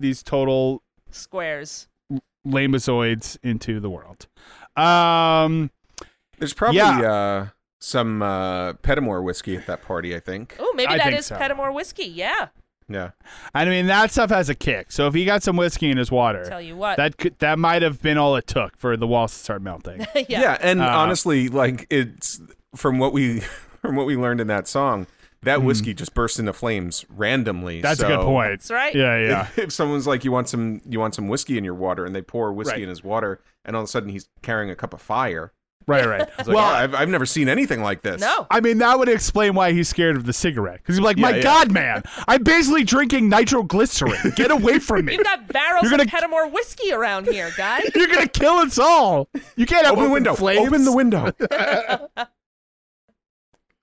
these total Squares. lamozoids into the world. Um, There's probably Yeah. uh, some uh, Pettimore whiskey at that party. I think. Oh, maybe I that think is so. Pettimore whiskey. Yeah. Yeah. I mean that stuff has a kick. So if he got some whiskey in his water, Tell you what. that could that might have been all it took for the walls to start melting. yeah. yeah and Uh, honestly like it's from what we from what we learned in that song that hmm. whiskey just burst into flames randomly. That's a good point. That's right. Yeah, yeah. if, if someone's like you want some you want some whiskey in your water and they pour whiskey Right. in his water and all of a sudden he's carrying a cup of fire right, right. it's like well, "Oh, I've, I've never seen anything like this No. I mean, that would explain why he's scared of the cigarette. Because he's like, Yeah, my yeah. God, man, I'm basically drinking nitroglycerin. Get away from me. You've got barrels You're gonna- of Pettimore whiskey around here, guy. You're going to kill us all. You can't have open the window flames. open the window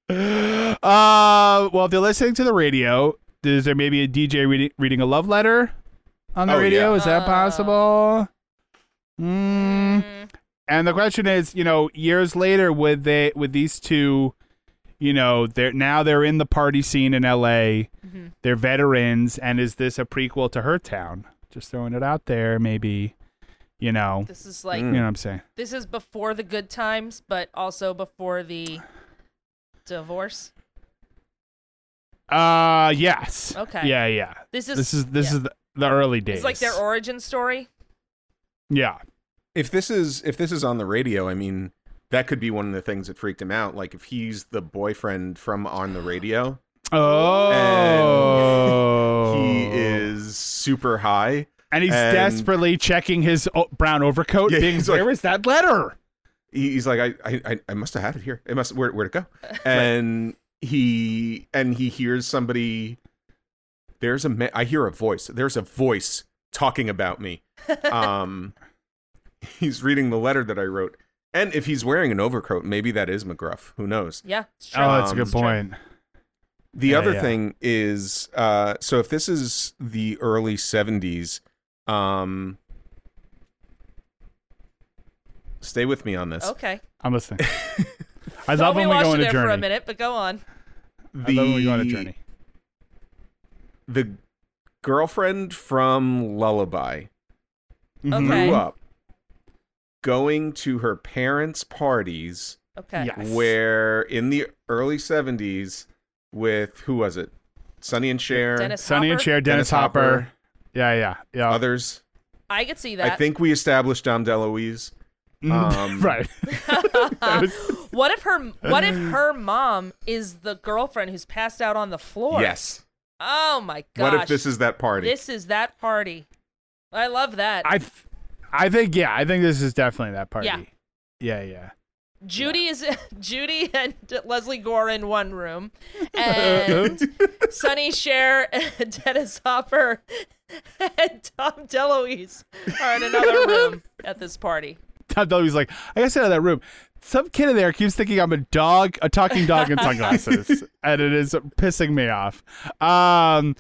Uh, well, if you're listening to the radio, is there maybe a DJ reading, reading a love letter on the Oh, radio? yeah. Is that Uh. possible? Mm. Mm, And the question is, you know, years later, would they, with these two, you know, they're now they're in the party scene in L.A. Mhm. They're veterans, and is this a prequel to Her Town? Just throwing it out there, maybe. You know, This is like you know what I'm saying. this is before the good times, but also before the divorce. Uh, yes. Okay. Yeah, yeah. This is This is this yeah. is the, the early days. It's like their origin story. yeah. if this is if this is on the radio, I mean, that could be one of the things that freaked him out. Like if he's the boyfriend from on the radio, Oh, he is super high. and he's and- desperately checking his brown overcoat. Yeah, being, like- where is that letter? He- He's like, I, I, I- I must have had it here. It must where, where'd it go? And he and he hears somebody. There's a. ma- I hear a voice. There's a voice talking about me. Um, he's reading the letter that I wrote. And if he's wearing an overcoat, maybe that is McGruff. Who knows? Yeah, it's true. Oh, that's a Um, good it's true. point. The Yeah, other yeah. thing is, uh, so if this is the early '70s, um, stay with me on this. okay. I'm listening. I Thought love when we go you on a there for a minute, but go on. I love when we go on a journey. The girlfriend from Lullaby Mhm. Okay. grew up going to her parents' parties, Okay. Yes. where in the early '70s, with who was it? Sonny and Cher, Dennis Sonny and Hopper? Cher, Dennis, Dennis Hopper. Hopper. Yeah, yeah, yeah. others. I could see that. I think we established Dom DeLuise. Mhm. Um, right. what if her what if her mom is the girlfriend who's passed out on the floor? Yes. Oh my gosh. What if this is that party? This is that party. I love that. I, th- I think yeah, I think this is definitely that party. Yeah. yeah, yeah. Judy is Judy and Lesley Gore in one room, and Sonny Cher, and Dennis Hopper, and Dom DeLuise are in another room at this party. Tom Dolby's like, I gotta sit out of that room. Some kid in there keeps thinking I'm a dog, a talking dog in sunglasses, and it is pissing me off. Um,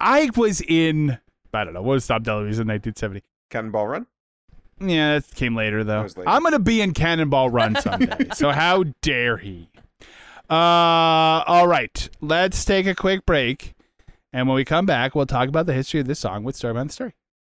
I was in, I don't know, what was Dom DeLuise in 1970? Cannonball Run? Yeah, that came later though. Later. I'm gonna be in Cannonball Run someday. so how dare he? Uh, all right, let's take a quick break, and when we come back, we'll talk about the history of this song with Story Behind the Story.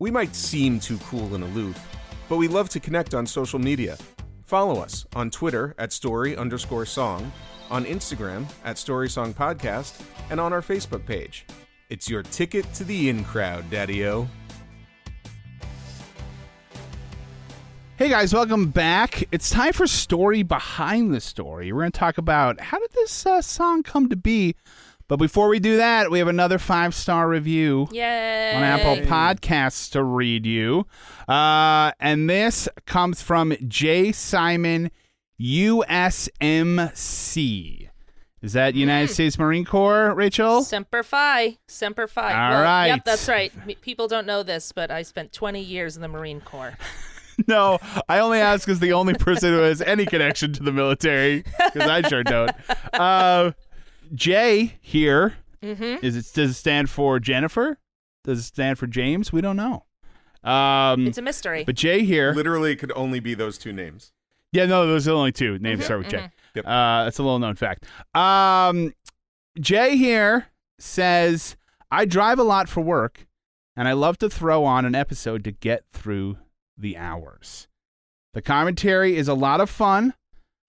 We might seem too cool and aloof, but we love to connect on social media. Follow us on Twitter at story underscore song, on Instagram at story song podcast, and on our Facebook page. It's your ticket to the in crowd, Daddy O. Hey guys, welcome back. It's time for story behind the story. We're going to talk about how did this uh, song come to be. But before we do that, we have another five star review Yay! on Apple Podcasts to read you. Uh, and this comes from J. Simon, USMC. Is that United States Marine Corps, Rachel? Semper Fi. Semper Fi. All well, right. Yep, that's right. People don't know this, but I spent 20 years in the Marine Corps. no, I only ask as the only person who has any connection to the military because I sure don't. Uh, J here Mm-hmm. is it does it stand for Jennifer? Does it stand for James? We don't know. Um, It's a mystery. but Jay here, Literally, could only be those two names. yeah, no, those are the only two names start with J. mhm. Yep. Uh, that's a little known fact. Um, Jay here says, I drive a lot for work, and I love to throw on an episode to get through the hours. The commentary is a lot of fun.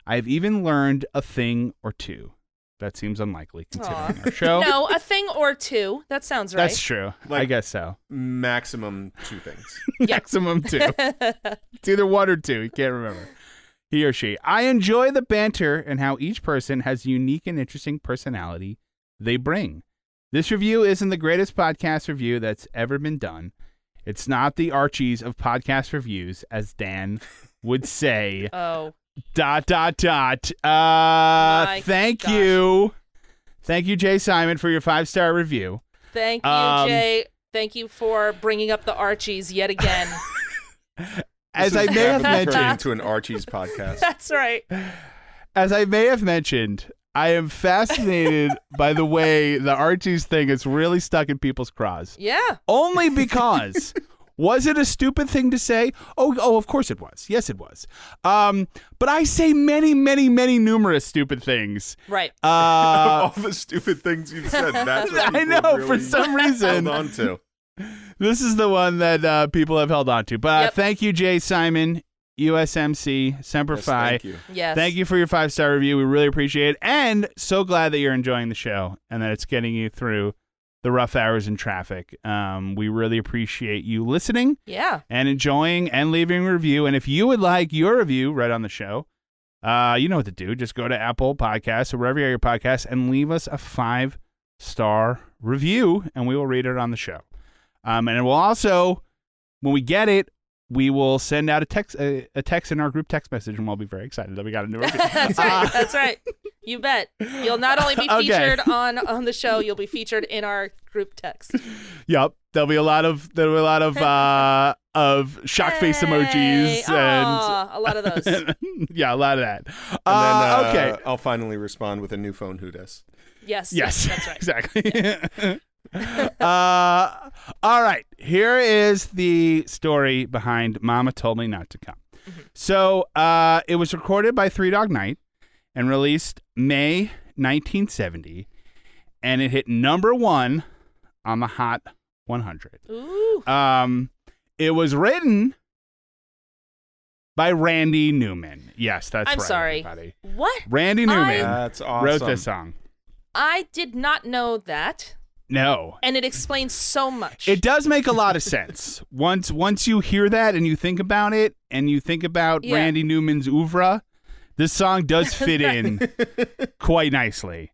I've even learned a thing or two. That seems unlikely considering Aw. our show. no, a thing or two. That sounds right. That's true. I Like- guess so. Maximum two things. Maximum two. It's either one or two. You can't remember. He or she. I enjoy the banter and how each person has a unique and interesting personality they bring. This review isn't the greatest podcast review that's ever been done. It's not the Archies of podcast reviews, as Dan would say. oh, dot dot dot. Uh, My thank gosh. you, thank you, Jay Simon, for your five star review. thank you, Um, Jay. Thank you for bringing up the Archies yet again. As This I may have mentioned, into an Archie's podcast. That's right. As I may have mentioned, I am fascinated by the way the Archie's thing is really stuck in people's craws. Yeah. Only because was it a stupid thing to say? Oh, oh, of course it was. Yes, it was. Um, but I say many, many, many numerous stupid things. Right. Uh, All the stupid things you've said. That's what I know really for some reason held on to. this is the one that uh, people have held on to. But uh, Yep. thank you, Jay Simon, USMC, Semper Yes, Fi. thank you. Yes. Thank you for your five star review. We really appreciate it. And so glad that you're enjoying the show and that it's getting you through the rough hours in traffic. Um, we really appreciate you listening Yeah. and enjoying and leaving a review. And if you would like your review right on the show, uh, you know what to do. Just go to Apple Podcasts or wherever you get your podcast and leave us a five star review, and we will read it on the show. Um, and we'll also, when we get it, we will send out a text a, a text in our group text message, and we'll be very excited that we got a new review. That's right. That's right. You bet. You'll not only be Okay. featured on on the show, you'll be featured in our group text. Yep, there'll be a lot of there'll be a lot of uh, of shock face Hey, emojis aw, a lot of those. and yeah, a lot of that. And Uh, then, uh, okay, I'll finally respond with a new phone who does. Yes. Yes, That's right. exactly. uh, all right, here is the story behind "Mama Told Me Not to Come." Mm-hmm. So, uh, it was recorded by Three Dog Night and released May 1970, and it hit number one on the Hot 100. Ooh. Um, it was written by Randy Newman. Yes, that's I'm right. sorry. everybody. What? Randy Newman That's awesome. wrote this song. I did not know that, No, and it explains so much. It does make a lot of sense. Once once you hear that and you think about it and you think about Yeah. Randy Newman's oeuvre, this song does fit in quite nicely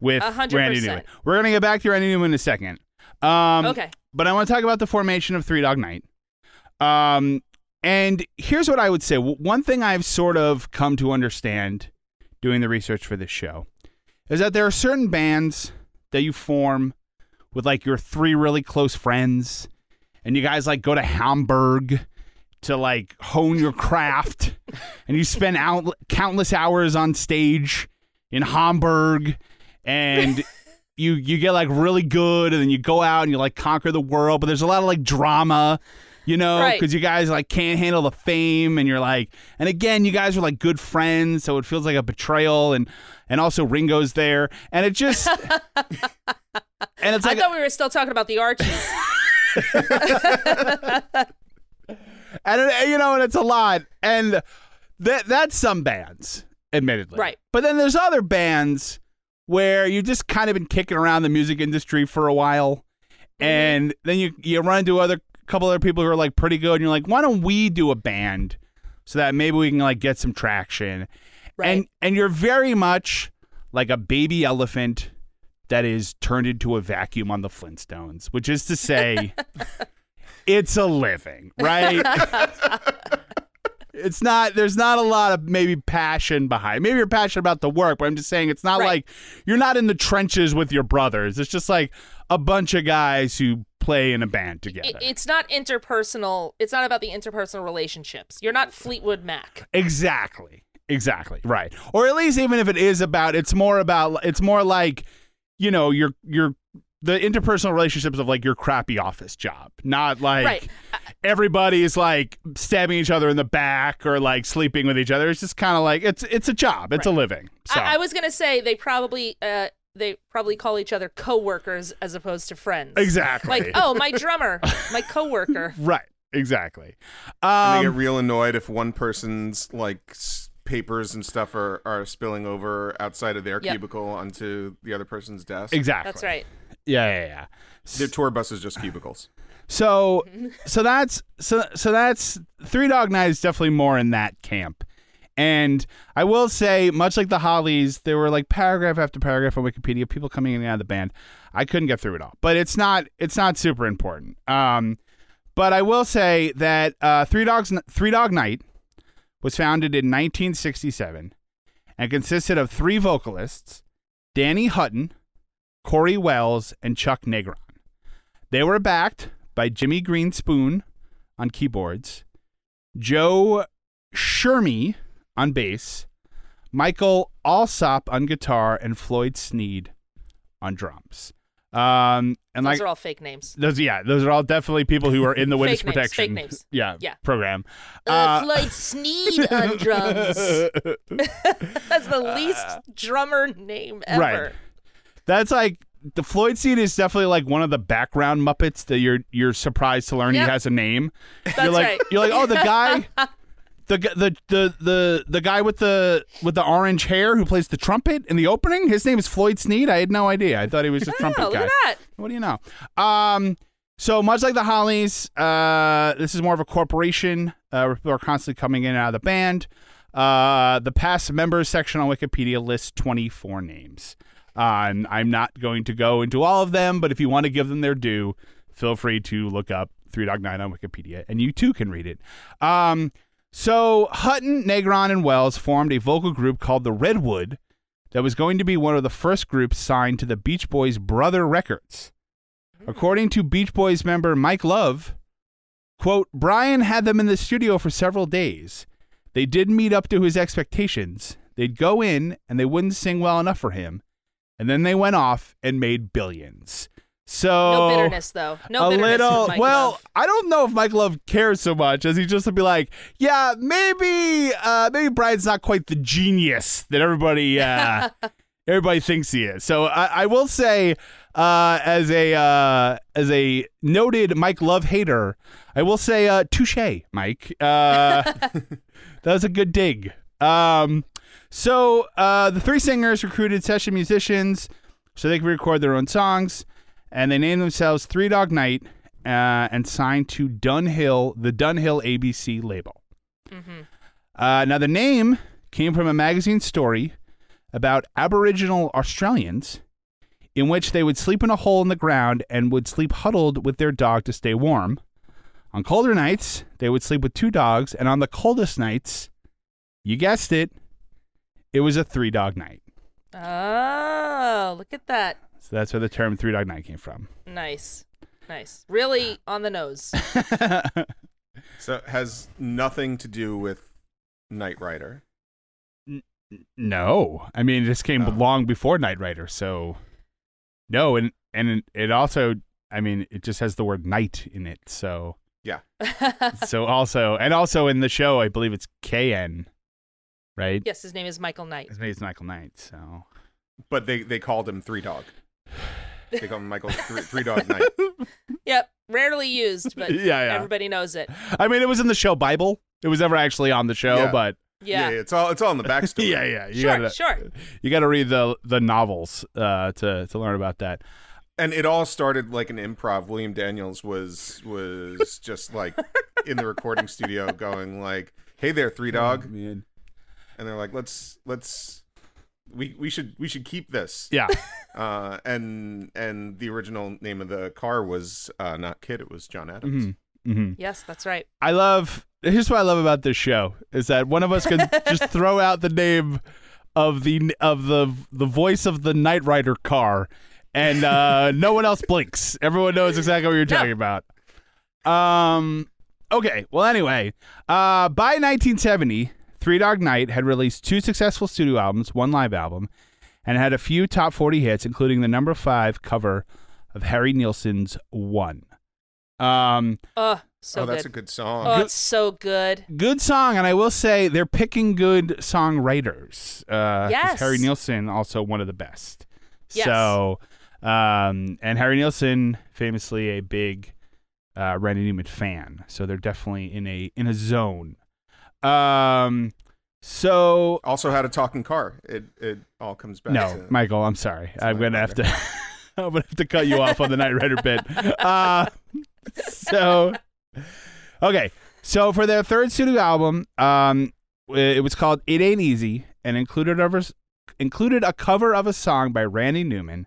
with A hundred Randy. Newman. We're gonna get back to Randy Newman in a second. Um, okay. but I want to talk about the formation of Three Dog Night. Um, and here's what I would say. One thing I've sort of come to understand doing the research for this show is that there are certain bands that you form with like your three really close friends, and you guys like go to Hamburg to like hone your craft, and you spend out countless hours on stage in Hamburg, and you you get like really good, and then you go out and you like conquer the world. But there's a lot of like drama. You know, Right. because you guys like can't handle the fame, and you're like, and again, you guys are like good friends, so it feels like a betrayal, and and also Ringo's there, and it just, and it's I thought we were still talking about the Archies. and it, you know, and it's a lot, and that that's some bands, admittedly, Right. But then there's other bands where you just kind of been kicking around the music industry for a while, mm-hmm. and then you you run into other couple other people who are like pretty good, and you're like, why don't we do a band so that maybe we can like get some traction, Right. and and you're very much like a baby elephant that is turned into a vacuum on the Flintstones, which is to say, it's a living, right? it's not. There's not a lot of maybe passion behind. Maybe you're passionate about the work, but I'm just saying it's not Right. like you're not in the trenches with your brothers. It's just like a bunch of guys who play in a band together. It, it's not interpersonal. It's not about the interpersonal relationships. You're not Fleetwood Mac. Exactly. Exactly. Right. Or at least even if it is about it's more about it's more like, you know, your your the interpersonal relationships of like your crappy office job. Not like Right. everybody's like stabbing each other in the back or like sleeping with each other. It's just kind of like it's it's a job. It's a living. So I, I was gonna say they probably uh they probably call each other coworkers as opposed to friends. Exactly. Like, oh, my drummer, my coworker. right. Exactly. And they Um, get real annoyed if one person's like s- papers and stuff are, are spilling over outside of their Yep. cubicle onto the other person's desk. exactly. That's right. Yeah, yeah, yeah. Their tour bus is just cubicles. So so that's so so that's Three Dog Night is definitely more in that camp. And I will say, much like the Hollies, there were like paragraph after paragraph on Wikipedia, people coming in and out of the band. I couldn't get through it all, but it's not it's not super important. Um, but I will say that uh, Three Dogs Three Dog Night was founded in 1967 and consisted of three vocalists: Danny Hutton, Cory Wells, and Chuck Negron. They were backed by Jimmy Greenspoon on keyboards, Joe Schermie on bass, Michael Allsup on guitar, and Floyd Sneed on drums. Um, and Those like are all fake names. those, yeah, those are all definitely people who are in the witness names, protection, fake names. yeah, Yeah. program. Uh, Floyd Sneed on drums. That's the least drummer name ever. Right. That's like the Floyd Sneed is definitely like one of the background Muppets that you're you're surprised to learn Yep. he has a name. That's you're like right. you're like oh the guy, the the the the the guy with the with the orange hair who plays the trumpet in the opening. His name is Floyd Sneed. I had no idea. I thought he was a trumpet look guy. at that. What do you know? Um, so much like the Hollies, uh, this is more of a corporation. Uh, people are constantly coming in and out of the band. Uh, the past members section on Wikipedia lists 24 names. Uh, and I'm not going to go into all of them, but if you want to give them their due, feel free to look up Three Dog Night on Wikipedia, and you too can read it. Um, so Hutton, Negron, and Wells formed a vocal group called the Redwood that was going to be one of the first groups signed to the Beach Boys' Brother Records. According to Beach Boys member Mike Love, quote, Brian had them in the studio for several days. They didn't meet up to his expectations. They'd go in and they wouldn't sing well enough for him. And then they went off and made billions. So No bitterness, though. No a bitterness. little. well, Love. I don't know if Mike Love cares so much as he just would be like, yeah, maybe, uh, maybe Brian's not quite the genius that everybody, uh, everybody thinks he is. So I, I will say, uh, as a uh, as a noted Mike Love hater, I will say, uh, touche, Mike. Uh, that was a good dig. Um, so uh, the three singers recruited session musicians so they could record their own songs, and they named themselves Three Dog Night uh, and signed to Dunhill, the Dunhill ABC label. Uh, now the name came from a magazine story about Aboriginal Australians in which they would sleep in a hole in the ground and would sleep huddled with their dog to stay warm. On colder nights, they would sleep with two dogs, and on the coldest nights, you guessed it, it was a three dog night. Oh, look at that. So that's where the term three dog night came from. Nice. Nice. Really on the nose. So it has nothing to do with Knight Rider. No, I mean this came Oh. long before Knight Rider, so no, and and it also, I mean, it just has the word night in it, so Yeah. so also, and also in the show, I believe it's KN, right? yes, his name is Michael Knight. His name is Michael Knight, so But they, they called him Three Dog. They call him Michael Three, three Dog night. Yep. Rarely used, but Yeah, yeah. everybody knows it. I mean, it was in the show Bible. It was never actually on the show, Yeah. but Yeah. it's all it's all in the backstory. yeah, yeah, you Sure, gotta, sure. you got to read the the novels uh, to to learn about that. And it all started like an improv. William Daniels was was just like in the recording studio going like, "Hey there, Three Dog," Man. and they're like, "Let's let's we we should we should keep this." Yeah, Uh, and and the original name of the car was uh, not KITT, it was John Adams. hmm hmm Yes, that's right. I love. Here's what I love about this show is that one of us can just throw out the name of the of the the voice of the Knight Rider car, and uh, no one else blinks. Everyone knows exactly what you're No. talking about. Um. Okay. Well, anyway, uh, by 1970, Three Dog Night had released two successful studio albums, one live album, and had a few top 40 hits, including the number five cover of Harry Nilsson's "One." Um, Oh, so oh, that's good. a good song. Oh, it's so good. good song, and I will say they're picking good songwriters. Uh, 'cause Yes. Harry Nilsson also one of the best. Yes. So, um, and Harry Nilsson famously a big uh, Randy Newman fan, so they're definitely in a in a zone. Um, so also had a talking car. It it all comes back. no, to, Michael, I'm sorry. I'm gonna have to. I'm gonna have to cut you off on the Knight Rider bit. Uh, so, okay. So for their third studio album, um, it was called "It Ain't Easy" and included a vers- included a cover of a song by Randy Newman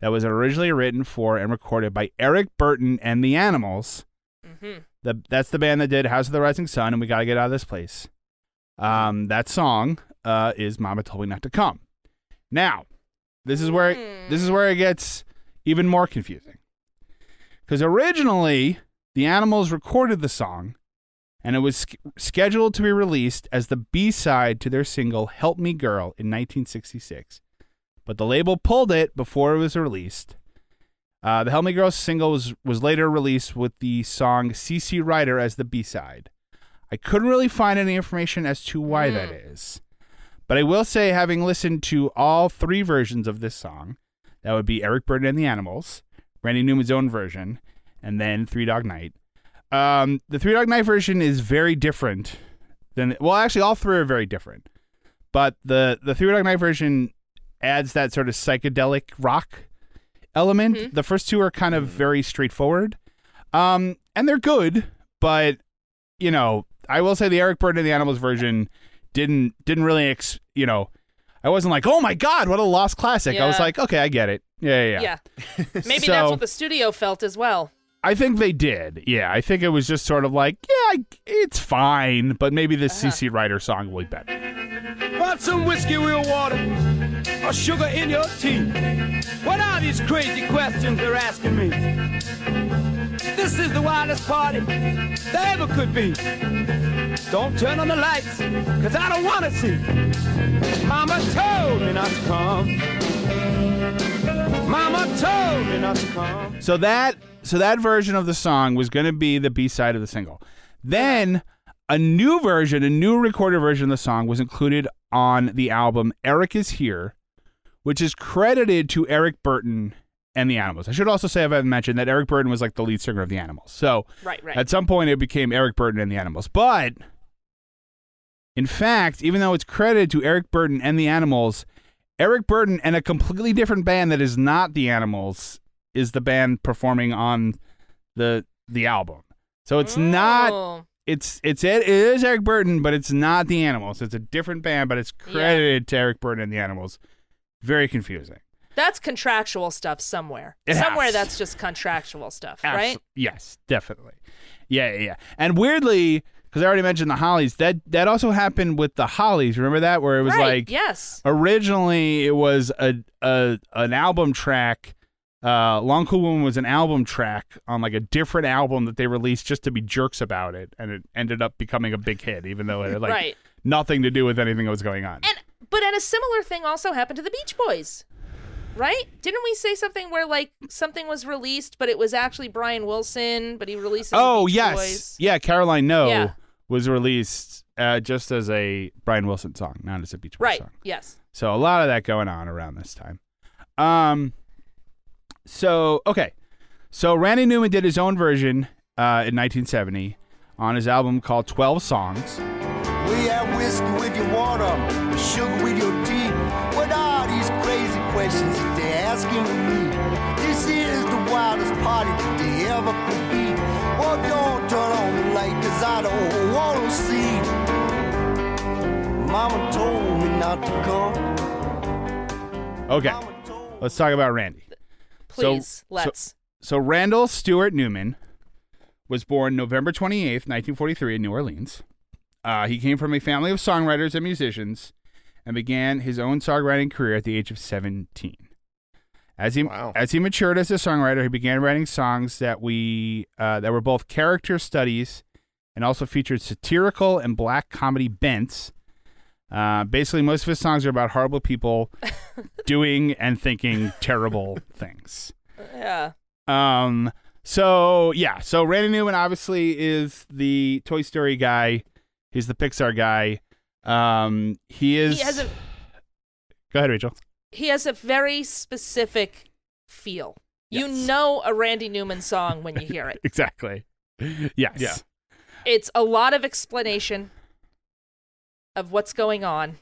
that was originally written for and recorded by Eric Burdon and the Animals. hmm The, that's the band that did House of the Rising Sun and We Gotta Get Out of This Place. Um, that song uh, is Mama Told Me Not to Come. Now, this is where this is where it gets even more confusing. Because originally, the Animals recorded the song, and it was sch- scheduled to be released as the B side to their single "Help Me Girl" in 1966, but the label pulled it before it was released. Uh, the Help Me Girl single was, was later released with the song CC Rider as the B side. I couldn't really find any information as to why that is. But I will say, having listened to all three versions of this song, that would be Eric Burdon and the Animals, Randy Newman's own version, and then Three Dog Night. Um, the Three Dog Night version is very different than well, actually, all three are very different. But the the Three Dog Night version adds that sort of psychedelic rock element. Mm-hmm. The first two are kind of mm-hmm. very straightforward, um, and they're good. But you know, I will say the Eric Burdon and the Animals version didn't didn't really ex, you know. I wasn't like, oh my god, what a lost classic. I was like, okay, I get it. Yeah, yeah, yeah. Yeah. Maybe So- that's what the studio felt as well. I think they did. Yeah, I think it was just sort of like, yeah, it's fine, but maybe this uh-huh. CC Rider song will be better. Want some whiskey with water or sugar in your tea? What are these crazy questions they're asking me? This is the wildest party there ever could be. Don't turn on the lights, cause I don't wanna see. Mama told me not to come. Mama told me not to come. So that so that version of the song was to be the B side of the single. Then a new version, a new recorded version of the song was included on the album Eric is Here, which is credited to Eric Burdon and the Animals. I should also say, I haven't mentioned, that Eric Burdon was like the lead singer of the Animals. So Right, right. at some point, it became Eric Burdon and the Animals. But in fact, even though it's credited to Eric Burdon and the Animals, Eric Burdon and a completely different band that is not the Animals is the band performing on the the album. So it's not Oh. it's it's it, it is Eric Burdon, but it's not the Animals. It's a different band, but it's Yeah. credited to Eric Burdon and the Animals. Very confusing. That's contractual stuff somewhere. It somewhere has. that's just contractual stuff, Abso- right? Yes, definitely. Yeah, yeah, yeah. And weirdly, because I already mentioned the Hollies, that that also happened with the Hollies. Remember that where it was right. like yes. originally it was a, a an album track. Uh, Long Cool Woman was an album track on like a different album that they released just to be jerks about it, and it ended up becoming a big hit, even though it had like Right. nothing to do with anything that was going on. And but and a similar thing also happened to the Beach Boys. Right? Didn't we say something where like something was released, but it was actually Brian Wilson, but he released it as the oh Beach yes, Boys? yeah, Caroline No Yeah. was released uh, just as a Brian Wilson song, not as a Beach Boys Right. song. Yes. So a lot of that going on around this time. Um, so okay, so Randy Newman did his own version uh, in 1970 on his album called 12 Songs. We have whiskey with your water, sugar with your tea. What are these crazy questions that they're asking me? This is the wildest party that they ever could be. Well, don't turn on the light, cause I don't wanna see. Mama told me not to come. Okay, let's talk about Randy. Please, so- let's. So Randall Stewart Newman was born November 28th, 1943 in New Orleans. Uh, he came from a family of songwriters and musicians and began his own songwriting career at the age of 17. As he Wow. as he matured as a songwriter, he began writing songs that we uh, that were both character studies and also featured satirical and black comedy bents. Uh, basically, most of his songs are about horrible people doing and thinking terrible things. Yeah. Um. So yeah. So Randy Newman obviously is the Toy Story guy. He's the Pixar guy. Um. He is. He has a Go ahead, Rachel. he has a very specific feel. You know a Randy Newman song when you hear it. Exactly. Yes. Yeah. It's a lot of explanation of what's going on.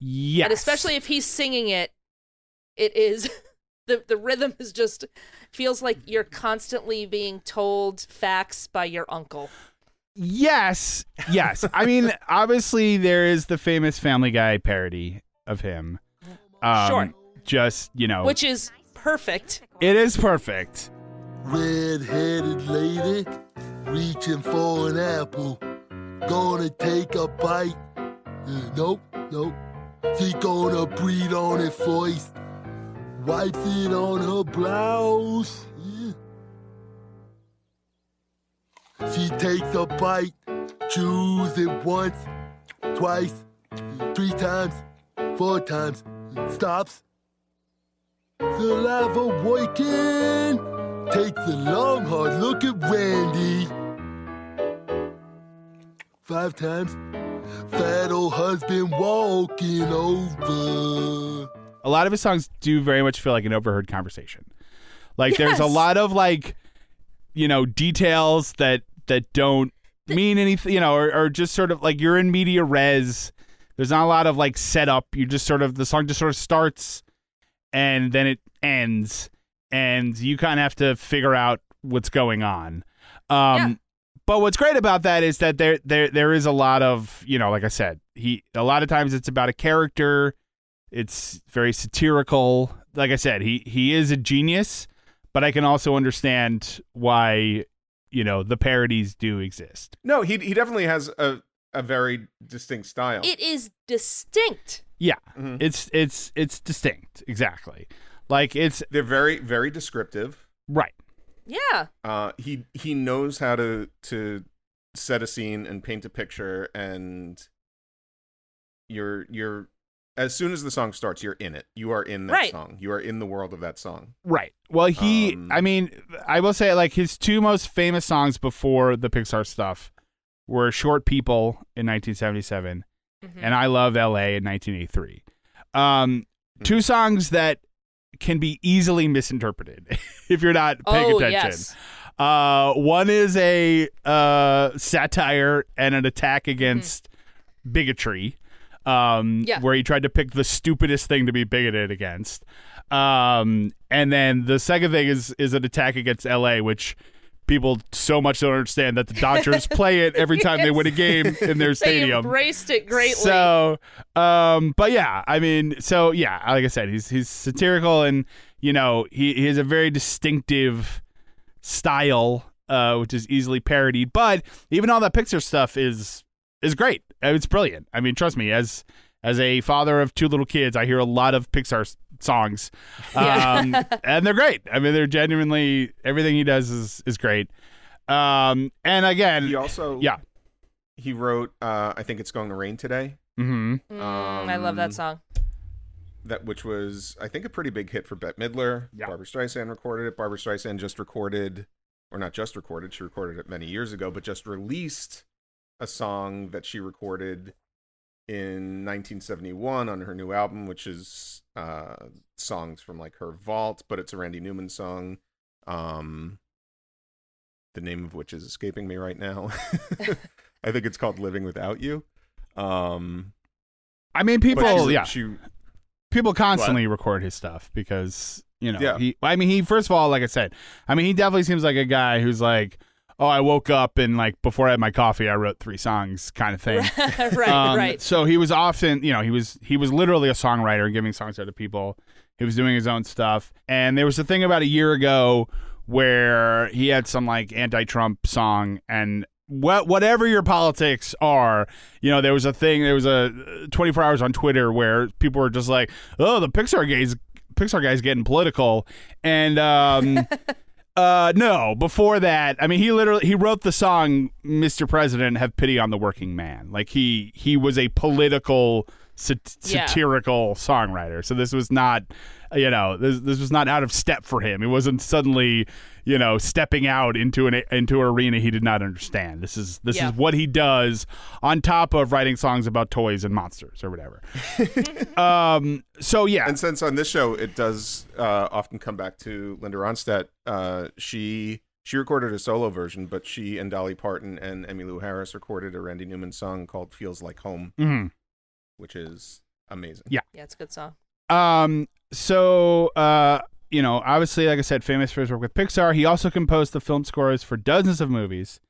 Yes. And especially if he's singing it, it is the the rhythm is just feels like you're constantly being told facts by your uncle. Yes. Yes. I mean, obviously, there is the famous Family Guy parody of him. Um, Sure. Just you know, Which is perfect. it is perfect. Red-headed lady reaching for an apple. Gonna take a bite. Uh, nope, nope. She gonna breathe on it first. Wipes it on her blouse. Yeah. She takes a bite, chews it once, twice, three times, four times, stops. Saliva working. Takes a long hard look at Randy. Five times. Fat old husband walking over. A lot of his songs do very much feel like an overheard conversation. Like there's a lot of like, you know, details that that don't mean anything, you know, or, or just sort of like you're in media res. There's not a lot of like setup. You just sort of the song just sort of starts and then it ends and you kind of have to figure out what's going on. Um Yeah. but what's great about that is that there there there is a lot of, you know, like I said, he a lot of times it's about a character. It's very satirical. Like I said, he he is a genius, but I can also understand why, you know, the parodies do exist. No, he he definitely has a a very distinct style. It is distinct. Yeah. Mhm. It's it's it's distinct. Exactly. Like it's They're very very descriptive. right. Yeah. Uh, he he knows how to to set a scene and paint a picture, and you're you're as soon as the song starts, you're in it. You are in that Right. song. You are in the world of that song. Right. Well, he, Um, I mean, I will say, like, his two most famous songs before the Pixar stuff were Short People in 1977 Mhm. and I Love LA in 1983. Um, two songs that can be easily misinterpreted if you're not paying oh, attention. yes. Uh, one is a uh, satire and an attack against bigotry, um, Yeah. where he tried to pick the stupidest thing to be bigoted against. Um, and then the second thing is is an attack against LA, which people so much don't understand that the Dodgers play it every time they win a game in their They stadium. embraced it greatly. So, um, but yeah, I mean, so yeah, like I said, he's he's satirical and you know he, he has a very distinctive style, uh, which is easily parodied. But even all that Pixar stuff is is great. Uh, It's brilliant. I mean, trust me, as as a father of two little kids, I hear a lot of Pixar s- songs, Yeah. um, and they're great. I mean, they're genuinely everything he does is is great. Um, and again, He also yeah. he wrote uh, I think it's going to rain today. Mm-hmm. Mm, I love that Um, song. that which was I think a pretty big hit for Bette Midler. Yeah. Barbra Streisand recorded it. Barbra Streisand just recorded, or not just recorded, she recorded it many years ago, but just released a song that she recorded in 1971 on her new album, which is uh, songs from like her vault, but it's a Randy Newman song. Um, the name of which is escaping me right now. I think it's called "Living Without You." Um, I mean, people, she- yeah, she people constantly record his stuff because you know Yeah. he i mean he first of all like i said i mean he definitely seems like a guy who's like oh i woke up and like before i had my coffee i wrote three songs kind of thing. Right, Um, right. so he was often you know he was he was literally a songwriter giving songs to other people. He was doing his own stuff. And there was a thing about a year ago where he had some like anti-trump song and what whatever your politics are, you know, there was a thing, there was a uh, 24 hours on Twitter where people were just like, "Oh, the Pixar guys, Pixar guy's getting political, and um, uh, no, before that, I mean, he literally he wrote the song "Mr. President, Have Pity on the Working Man." Like he he was a political sat- Yeah. satirical songwriter. So this was not, you know, this this was not out of step for him. It wasn't suddenly, you know, stepping out into an into an arena he did not understand. This is this Yeah. is what he does on top of writing songs about toys and monsters or whatever. um. So yeah. And since on this show it does uh, often come back to Linda Ronstadt, uh, she she recorded a solo version, but she and Dolly Parton and Emmylou Harris recorded a Randy Newman song called "Feels Like Home," mhm. which is amazing. Yeah. Yeah, it's a good song. Um. So, uh, you know, obviously, like I said, famous for his work with Pixar. He also composed the film scores for dozens of movies,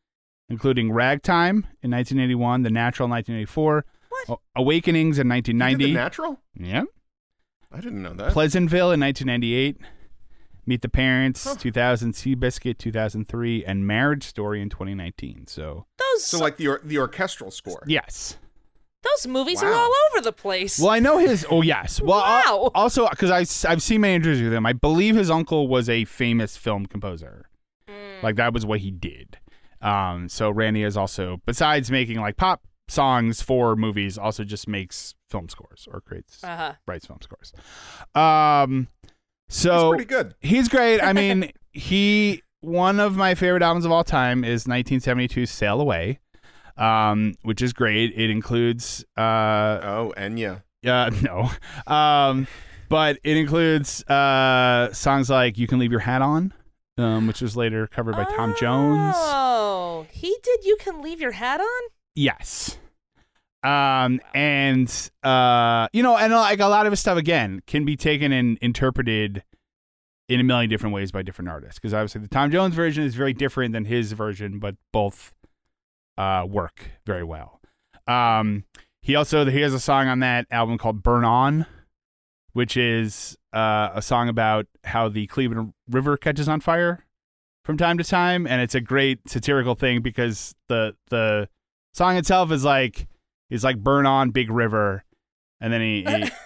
including Ragtime in 1981, The Natural in 1984, What? Awakenings in 1990. the natural? yeah. I didn't know that. Pleasantville in 1998. Meet the Parents, Huh. 2000, Seabiscuit, 2003, and Marriage Story in 2019. So, Those so like the or- the orchestral score. yes. Those movies are Wow. all over the place. Well, I know his. Oh, yes. Well, al- Wow. also because I've seen many interviews with him. I believe his uncle was a famous film composer. Mm. Like that was what he did. Um, so Randy is also, besides making like pop songs for movies, also just makes film scores or creates Uh-huh. writes film scores. Um, It's so pretty good. he's great. I mean, he one of my favorite albums of all time is 1972's Sail Away, um, which is great. It includes uh, Oh, Enya. uh, no. Um, but it includes uh, songs like You Can Leave Your Hat On, um, which was later covered by Tom Jones. Oh, he did. You can leave your hat on. Yes. Um, and, uh, you know, and like a lot of his stuff, again, can be taken and interpreted in a million different ways by different artists. Because obviously the Tom Jones version is very different than his version, but both uh, work very well. Um, he also he has a song on that album called "Burn On," which is uh, a song about how the Cleveland River catches on fire from time to time, and it's a great satirical thing because the the song itself is like is like "Burn On, Big River," and then he. he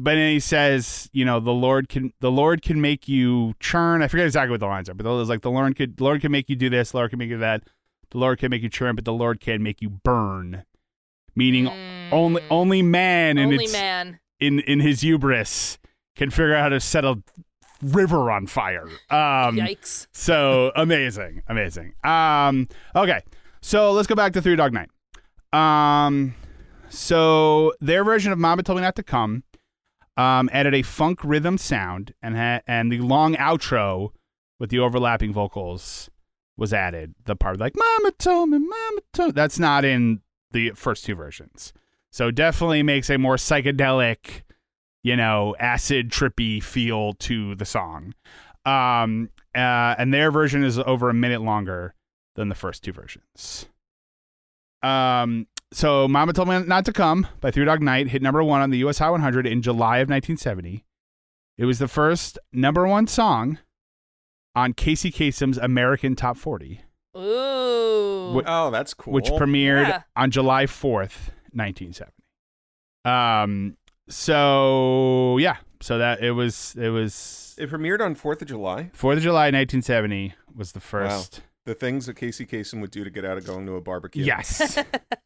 But then he says, you know, the Lord can the Lord can make you churn. I forget exactly what the lines are, but it was like the Lord could Lord can make you do this, the Lord can make you do that, the Lord can make you churn, but the Lord can make you burn. Meaning only Mm. only man in Only its man. in in his hubris can figure out how to set a river on fire. Um Yikes. so amazing, amazing. Um, okay, so let's go back to Three Dog Night. Um, so their version of "Mama Told Me Not to Come" um, added a funk rhythm sound, and ha- and the long outro with the overlapping vocals was added. The part like "Mama told me, Mama told," that's not in the first two versions. So definitely makes a more psychedelic, you know, acid trippy feel to the song. Um, uh, and their version is over a minute longer than the first two versions. Um, so Mama Told Me Not to Come by Three Dog Night hit number one on the US Hot 100 in July of 1970. It was the first number one song on Casey Kasem's American Top 40, Ooh. What- Oh, that's cool. which premiered Yeah. on July 4th, 1970. Um, so yeah, so that it was, it was it premiered on Fourth of July. 4th of July, 1970 was the first. The things that Casey Kasem would do to get out of going to a barbecue. Yes.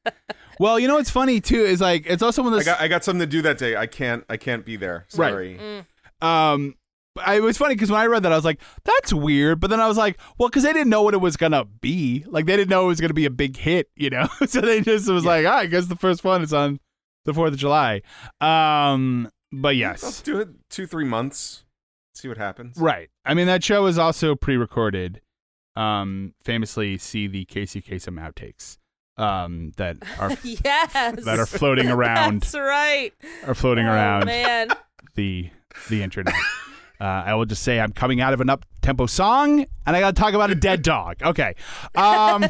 well, you know what's funny too is like it's also one of I those. got I got something to do that day. I can't I can't be there. Right. Sorry. Mm. um, I, it was funny because when I read that, I was like, "That's weird," but then I was like, "Well," because they didn't know what it was gonna be. Like they didn't know it was gonna be a big hit, you know. so they just was like, "Ah, I guess the first one is on the Fourth of July." Um, but Let's yes, do it two three months. See what happens. right. I mean, that show was also pre-recorded. Um, famously, see the Casey Kasem outtakes. Um, that are yes. that are floating around That's right. are floating Oh, around man. the the internet. Uh, I will just say I'm coming out of an up tempo song, and I got to talk about a dead dog. Okay, um,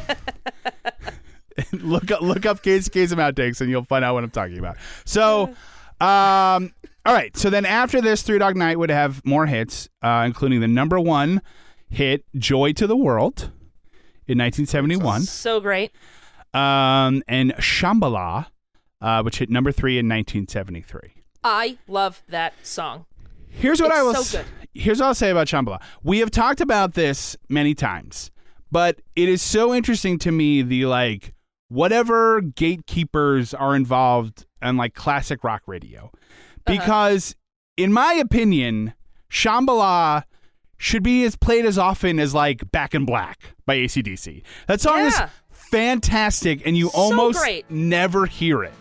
look up look up Casey Kasem outtakes, and you'll find out what I'm talking about. So, um, all right. So then after this, Three Dog Night would have more hits, uh, including the number one hit "Joy to the World" in 1971, So great. um, and "Shambhala," uh, which hit number three in 1973. I love that song. Here's what It's I will. so s-. Here's what I'll say about Shambhala. We have talked about this many times, but it is so interesting to me the like whatever gatekeepers are involved in like classic rock radio, Uh-huh. because in my opinion, Shambhala should be as played as often as like Back in Black by AC/DC. That song is fantastic, and you So almost great. never hear it.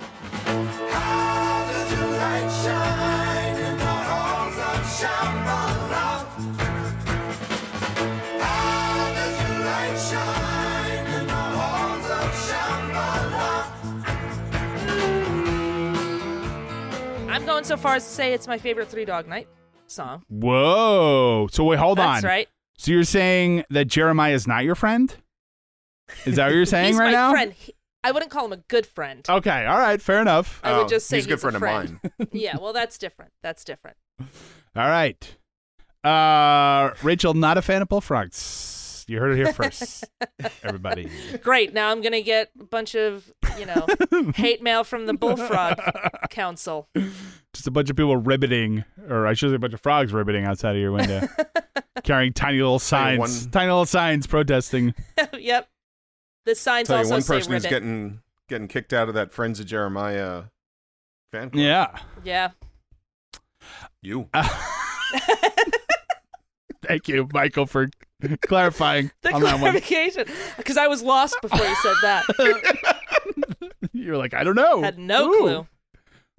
Going so far as to say it's my favorite Three Dog Night song. Whoa! So wait, hold That's on. right. So you're saying that Jeremiah is not your friend? Is that what you're saying He's right my now? friend. He- I wouldn't call him a good friend. Okay, all right, fair enough. I Oh, would just say he's a good friend, friend. of mine. yeah, well, that's different. That's different. All right. Uh, Rachel, not a fan of bullfrogs. You heard it here first, everybody. Great. Now I'm gonna get a bunch of you know hate mail from the Bullfrog Council. Just a bunch of people ribbiting, or I should say, a bunch of frogs ribbiting outside of your window, carrying tiny little signs, one- tiny little signs protesting. yep. The signs Tell you also one say person who's ribbit. getting getting kicked out of that Friends of Jeremiah fan club. Yeah. Yeah. You. Thank you, Michael, for clarifying The on clarification, because I was lost before you said that. You're like, I don't know. Had no Ooh, clue.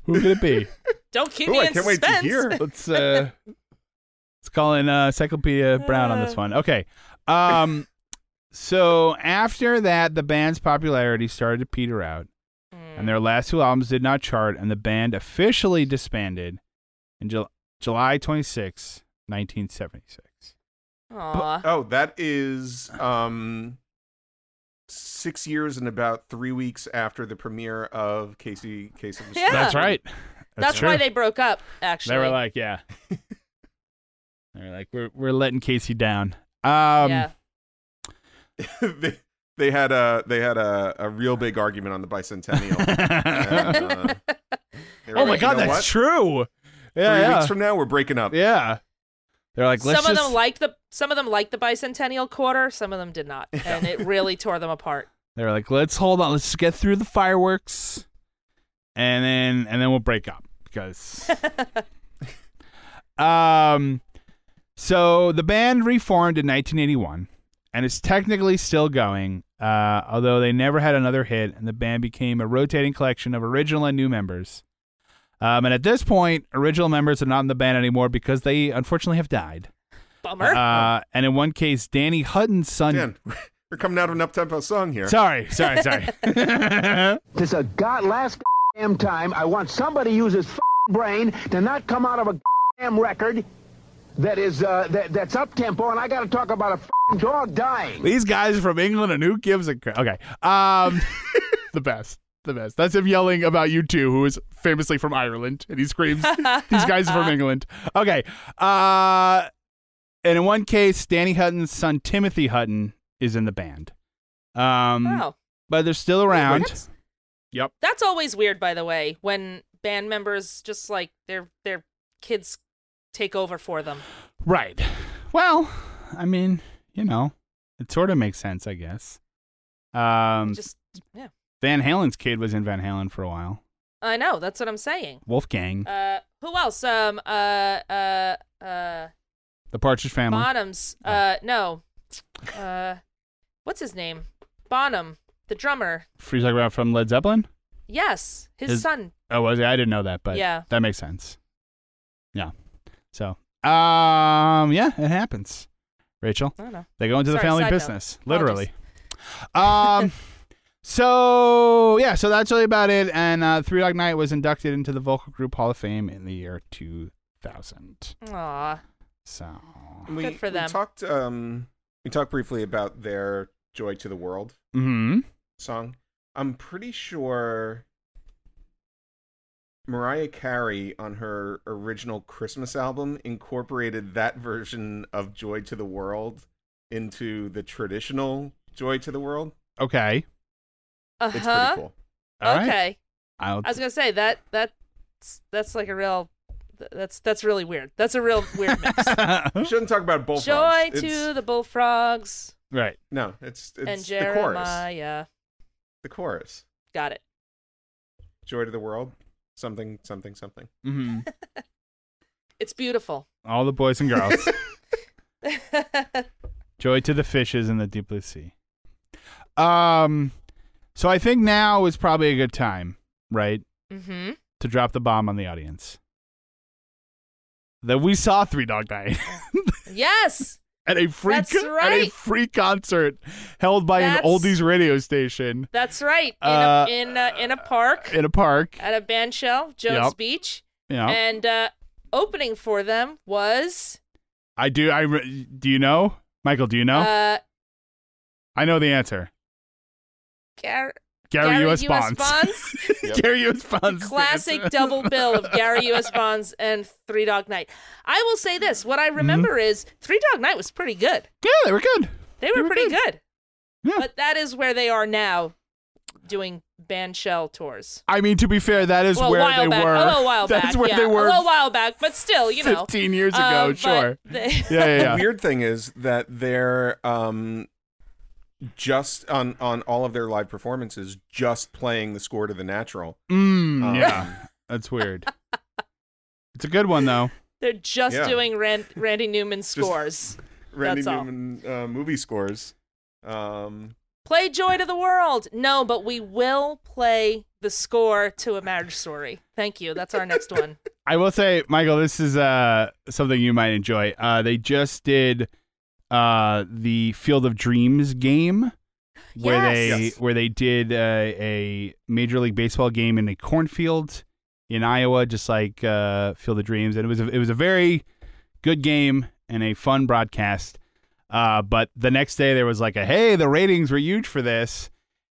Who could it be? Don't keep Ooh, me I in can't wait to suspense. hear. let's uh let's call in uh Encyclopedia Brown on this one. Okay. Um so after that the band's popularity started to peter out and their last two albums did not chart and the band officially disbanded in Jul- July 26, 1976. Aw. Oh, that is um six years and about three weeks after the premiere of Casey Casey. Yeah. That's right. That's, true. why they broke up. Actually, They were like, yeah. they were like, we're we're letting Casey down. Um yeah. they, they had a they had a, a real big argument on the bicentennial. And, uh, Oh my like, god, "You know that's what? true. Three Yeah, yeah. weeks from now, we're breaking up. yeah. They're like, let's some of just them liked the some of them liked the bicentennial quarter. Some of them did not, and it really tore them apart. They were like, let's hold on, let's just get through the fireworks, and then and then we'll break up because. um, so the band reformed in 1981, and is technically still going. Uh, although they never had another hit, and the band became a rotating collection of original and new members. Um, and at this point, original members are not in the band anymore because they unfortunately have died. Bummer. Uh, and in one case, Danny Hutton's son. Dan, we're coming out of an up-tempo song here. Sorry, sorry, sorry. This is a god last damn time. I want somebody to use his brain to not come out of a damn record that is uh, that, that's up tempo, and I got to talk about a dog dying. These guys are from England, and who gives a crap? Okay, um, the best, the best. That's him yelling about you two, who is famously from Ireland, and he screams, "These guys are from England." Okay, uh, and in one case, Danny Hutton's son Timothy Hutton is in the band. Um, wow. but they're still around. That's, Yep. that's always weird, by the way, when band members just like their their kids take over for them. Right. Well, I mean, you know, it sort of makes sense, I guess. Um, just yeah. Van Halen's kid was in Van Halen for a while. I know. That's what I'm saying. Wolfgang, Uh, who else? Um, uh, uh, uh, the Partridge Family. Bonham's. Uh, no. Uh, what's his name? Bonham, the drummer. You're about from Led Zeppelin? Yes, his, His- son. Oh, was it? I didn't know that, but Yeah. that makes sense. Yeah. So, um, yeah, it happens. Rachel, I don't know. they go into the family side note. business, literally. Um, so yeah, so that's really about it. And uh, Three Dog Night was inducted into the Vocal Group Hall of Fame in the year 2000. Aw. So we, Good for them. We talked um we talked briefly about their "Joy to the World" hmm song. I'm pretty sure Mariah Carey on her original Christmas album incorporated that version of Joy to the World into the traditional Joy to the World. okay. Uh It's huh. pretty cool. All right. Okay. I'll, I was gonna say that that's that's like a real Th- That's that's really weird. That's a real weird mix. Shouldn't talk about bullfrogs. Joy It's- to the bullfrogs right. No, it's it's and the chorus. Jeremiah. The chorus. Got it. Joy to the world. Something, something, something. hmm It's beautiful. All the boys and girls. Joy to the fishes in the deep blue sea. Um, so I think now is probably a good time, right, mm-hmm. to drop the bomb on the audience. That we saw Three Dog Night Yes. at a free That's at a free concert held by That's- an oldies radio station That's right. In Uh, a in a, in a park in a park. at a band shell, Jones Yep. Beach, Yeah, and uh, opening for them was I do. I re- do you know, Michael? Do you know? uh, I know the answer. Gar- Gary, Gary U.S. U.S. Bonds. Bonds. Gary U.S. Bonds. classic double bill of Gary U.S. Bonds and Three Dog Night. I will say this: what I remember is Three Dog Night was pretty good. Yeah, they were good. They were, were pretty good. good. Yeah. But that is where they are now, doing band shell tours. I mean, to be fair, that is well, where they back, were. a little while That's back. That's where yeah, they were a little while back, but still, you know, 15 years ago. uh, sure. they- Yeah, yeah, yeah. The weird thing is that they're um just on on all of their live performances just playing the score to the natural. Mm, Um, yeah, that's weird. It's a good one though. They're just Yeah. doing Ran- Randy Newman scores. Randy That's all. Newman uh, movie scores. Um Play Joy to the World. No, but we will play the score to a marriage story. Thank you. That's our next one. I will say, Michael, this is uh something you might enjoy. Uh, they just did uh the Field of Dreams game. Where they Yes. Yes. where they did uh, a Major League Baseball game in a cornfield in Iowa, just like uh, Field of Dreams, and it was a, it was a very good game and a fun broadcast. Uh, but the next day there was like a hey, the ratings were huge for this,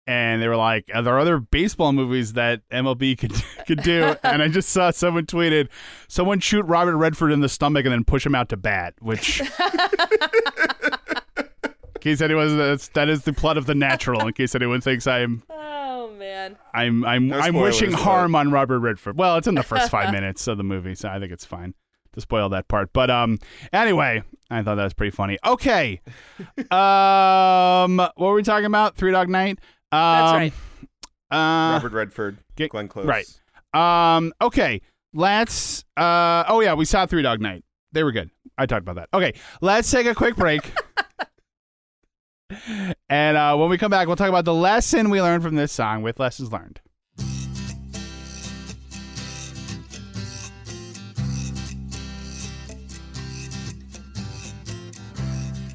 and they were like, are there other baseball movies that MLB could could do? and I just saw someone tweeted, someone shoot Robert Redford in the stomach and then push him out to bat, which. In case anyone, that's, that is the plot of the natural. In case anyone thinks I'm Oh man. I'm I'm No I'm wishing but- harm on Robert Redford. Well, it's in the first five minutes of the movie, so I think it's fine to spoil that part. But um, anyway, I thought that was pretty funny. Okay, um, what were we talking about? Three Dog Night. Um, That's right. Uh, Robert Redford, get- Glenn Close. right. Um, okay, let's. Uh, oh yeah, we saw Three Dog Night. They were good. I talked about that. Okay, let's take a quick break. and uh, when we come back, we'll talk about the lesson we learned from this song with lessons learned.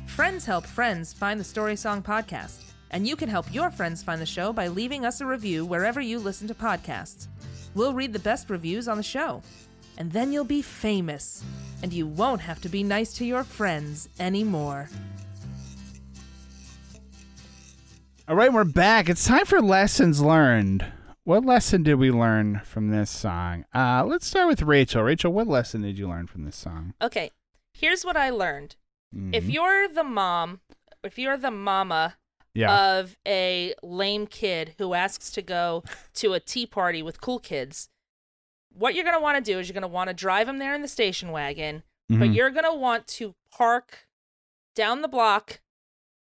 Friends help friends find the Story Song podcast, and you can help your friends find the show by leaving us a review wherever you listen to podcasts. We'll read the best reviews on the show, and then you'll be famous, and you won't have to be nice to your friends anymore. All right, we're back. It's time for lessons learned. What lesson did we learn from this song? Uh, let's start with Rachel. Rachel, what lesson did you learn from this song? Okay, here's what I learned. If Mhm. you're the mom, if you're the mama yeah, of a lame kid who asks to go to a tea party with cool kids, what you're going to want to do is you're going to want to drive him there in the station wagon, but Mhm. you're going to want to park down the block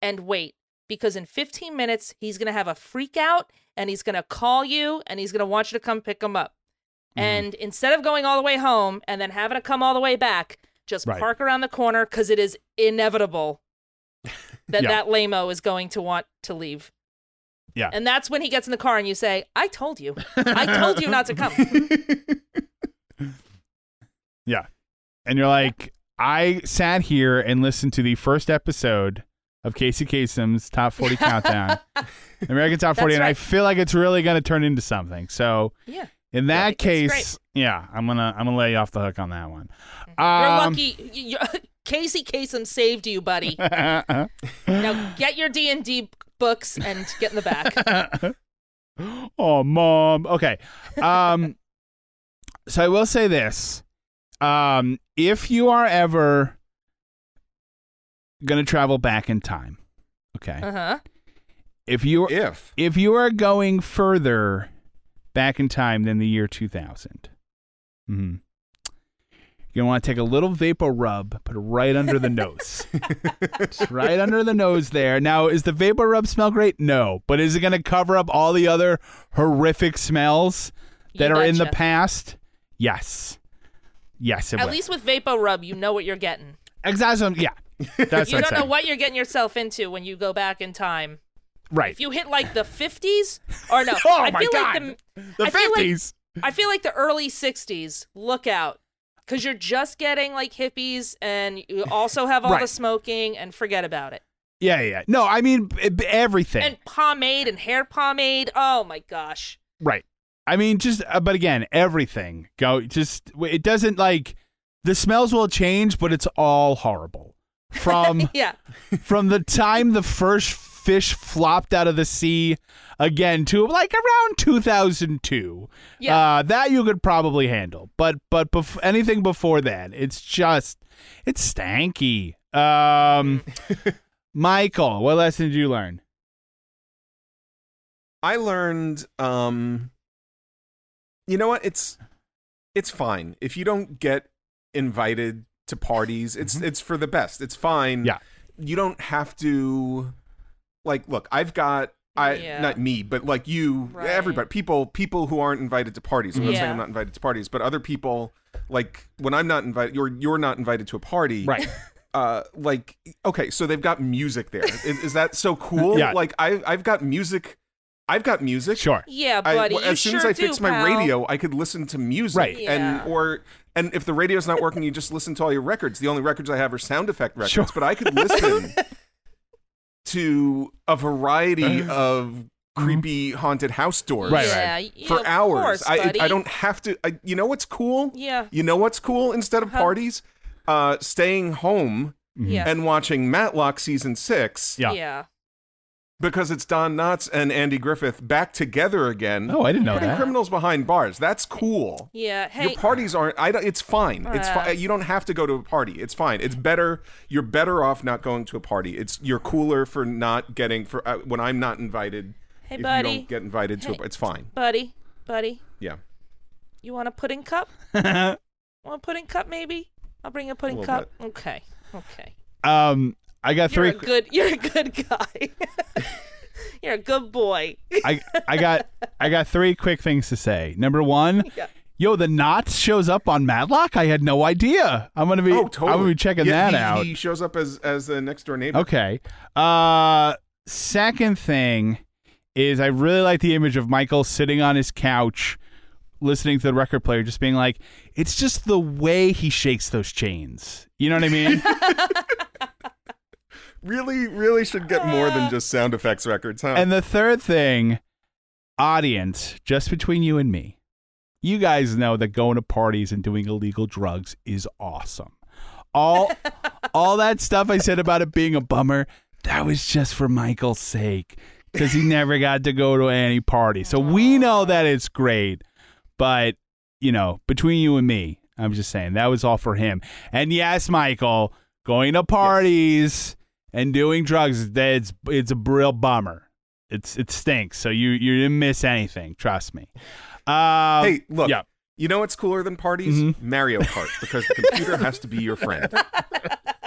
and wait because in 15 minutes he's going to have a freak out and he's going to call you and he's going to want you to come pick him up. Mhm. And instead of going all the way home and then having to come all the way back, just Right. park around the corner because it is inevitable that Yeah. that lameo is going to want to leave. Yeah. And that's when he gets in the car and you say, I told you. I told you not to come. yeah, and you're like, I sat here and listened to the first episode of Casey Kasem's Top 40 Countdown, American Top 40, That's and I feel like it's really going to turn into something. So Yeah. in that it's case, yeah, I'm gonna I'm gonna lay you off the hook on that one. You're Um, lucky. You, you- Casey Kasem saved you, buddy. Now get your D&D books and get in the back. oh, mom. Okay. Um, so I will say this: um, if you are ever gonna travel back in time, okay, Uh-huh. if you If if you are going further back in time than the year 2000, mhm, You're gonna want to take a little vapor rub, put it right under the nose, Just right under the nose there. Now, is the vapor rub smell great? No, but is it gonna cover up all the other horrific smells that You are in the past? Yes, yes, it At will. least with Vapor Rub, you know what you're getting. exactly. Yeah, that's You what I'm don't know what you're getting yourself into when you go back in time. Right. If you hit like the 50s, or no, Oh I my feel God. like the, the I feel like- fifties. I feel like the early 60s, look out. Because you're just getting like hippies and you also have all Right. the smoking and forget about it. yeah, yeah. No, I mean everything. And pomade and hair pomade. Oh my gosh. Right. I mean, just, uh, but again, everything. Go, just, it doesn't like, the smells will change, but it's all horrible. From, Yeah. from the time the first fish flopped out of the sea again to like around 2002. Yeah. Uh, that you could probably handle. But, but bef- anything before that, it's just, it's stanky. Um, Michael, what lesson did you learn? I learned um you know what? It's it's fine. If you don't get invited to parties, it's it's for the best. It's fine. Mm-hmm. Yeah. You don't have to like look, I've got I Yeah. not me, but like you, Right. everybody, people, people who aren't invited to parties. I'm not saying I'm not invited to parties, but other people, like when I'm not invited, you're you're not invited to a party, Right. uh like okay so they've got music there is, is that so cool Yeah. like i i've got music i've got music Sure. Yeah, I- buddy. well, you as soon sure as i do, fix my pal. radio i could listen to music Right. Yeah. and or and if the radio's not working you just listen to all your records the only records i have are sound effect records Sure. but i could listen to a variety uh-huh. of mm-hmm. creepy haunted house doors Right, yeah, yeah, for of hours course, I, buddy. I don't have to I, you know what's cool Yeah. you know what's cool instead of Huh? parties uh staying home mm-hmm. Yeah. and watching Matlock season six Yeah. yeah. Because it's Don Knotts and Andy Griffith back together again. Oh, I didn't know putting that. criminals behind bars. That's cool. Yeah. Hey. Your parties aren't. I don't. It's fine. It's Uh. fine. You don't have to go to a party. It's fine. It's better. You're better off not going to a party. It's you're cooler for not getting for uh, when I'm not invited. Hey, if buddy. you don't get invited to, Hey. a, it's fine. buddy. Buddy. Yeah. You want a pudding cup? want a pudding cup, maybe? I'll bring a pudding little cup. Okay. Okay. Um, I got three. You're three. a good. You're a good guy. you're a good boy. I I got I got three quick things to say. Number one, Yeah. yo, the Knotts shows up on Matlock. I had no idea. I'm gonna be Oh, totally. I'm gonna be checking Yeah, that he, out. He shows up as as the next door neighbor. Okay. Uh, second thing is I really like the image of Michael sitting on his couch, listening to the record player, just being like, it's just the way he shakes those chains. You know what I mean? Really, really should get more than uh. just sound effects records, huh? And the third thing, audience, just between you and me, you guys know that going to parties and doing illegal drugs is awesome. All all that stuff I said about it being a bummer, that was just for Michael's sake because he never got to go to any party. So we know that it's great, but you know, between you and me, I'm just saying that was all for him. And yes, Michael, going to parties and doing drugs, it's it's a real bummer. It's it stinks. So you you didn't miss anything. Trust me. Um, hey, look. Yeah. You know what's cooler than parties? Mhm. Mario Kart, because the computer has to be your friend.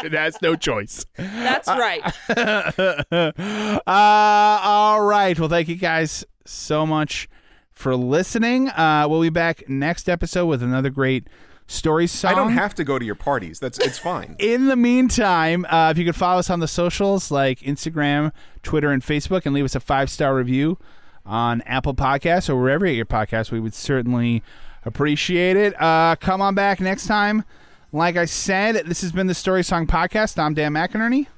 It has no choice. That's right. uh, all right. Well, thank you guys so much for listening. Uh, we'll be back next episode with another great story song. I don't have to go to your parties. That's it's fine. In the meantime, uh, if you could follow us on the socials like Instagram, Twitter, and Facebook, and leave us a five star review on Apple Podcasts or wherever you get your podcast, we would certainly appreciate it. Uh, come on back next time. Like I said, this has been the Story Song Podcast. I'm Dan McInerney.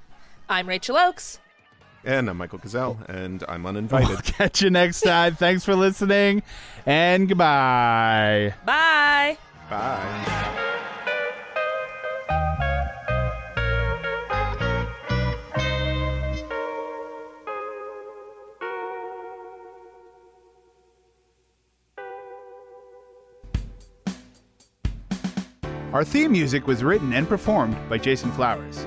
I'm Rachel Oakes. And I'm Michael Gazelle, and I'm uninvited. Catch you next time. Thanks for listening, and goodbye. Bye. Bye. Our theme music was written and performed by Jason Flowers.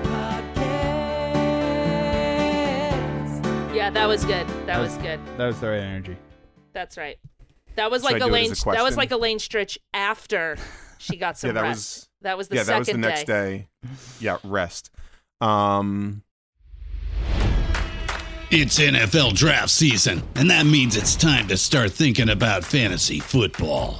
Yeah, that was good. That was good. That was the right energy. That's right. That was Should like I do Elaine. a That was question? like Elaine Stritch after she got some yeah, that rest. was that was the yeah, that was the second next day. Yeah, rest. Um, It's NFL draft season, and that means it's time to start thinking about fantasy football.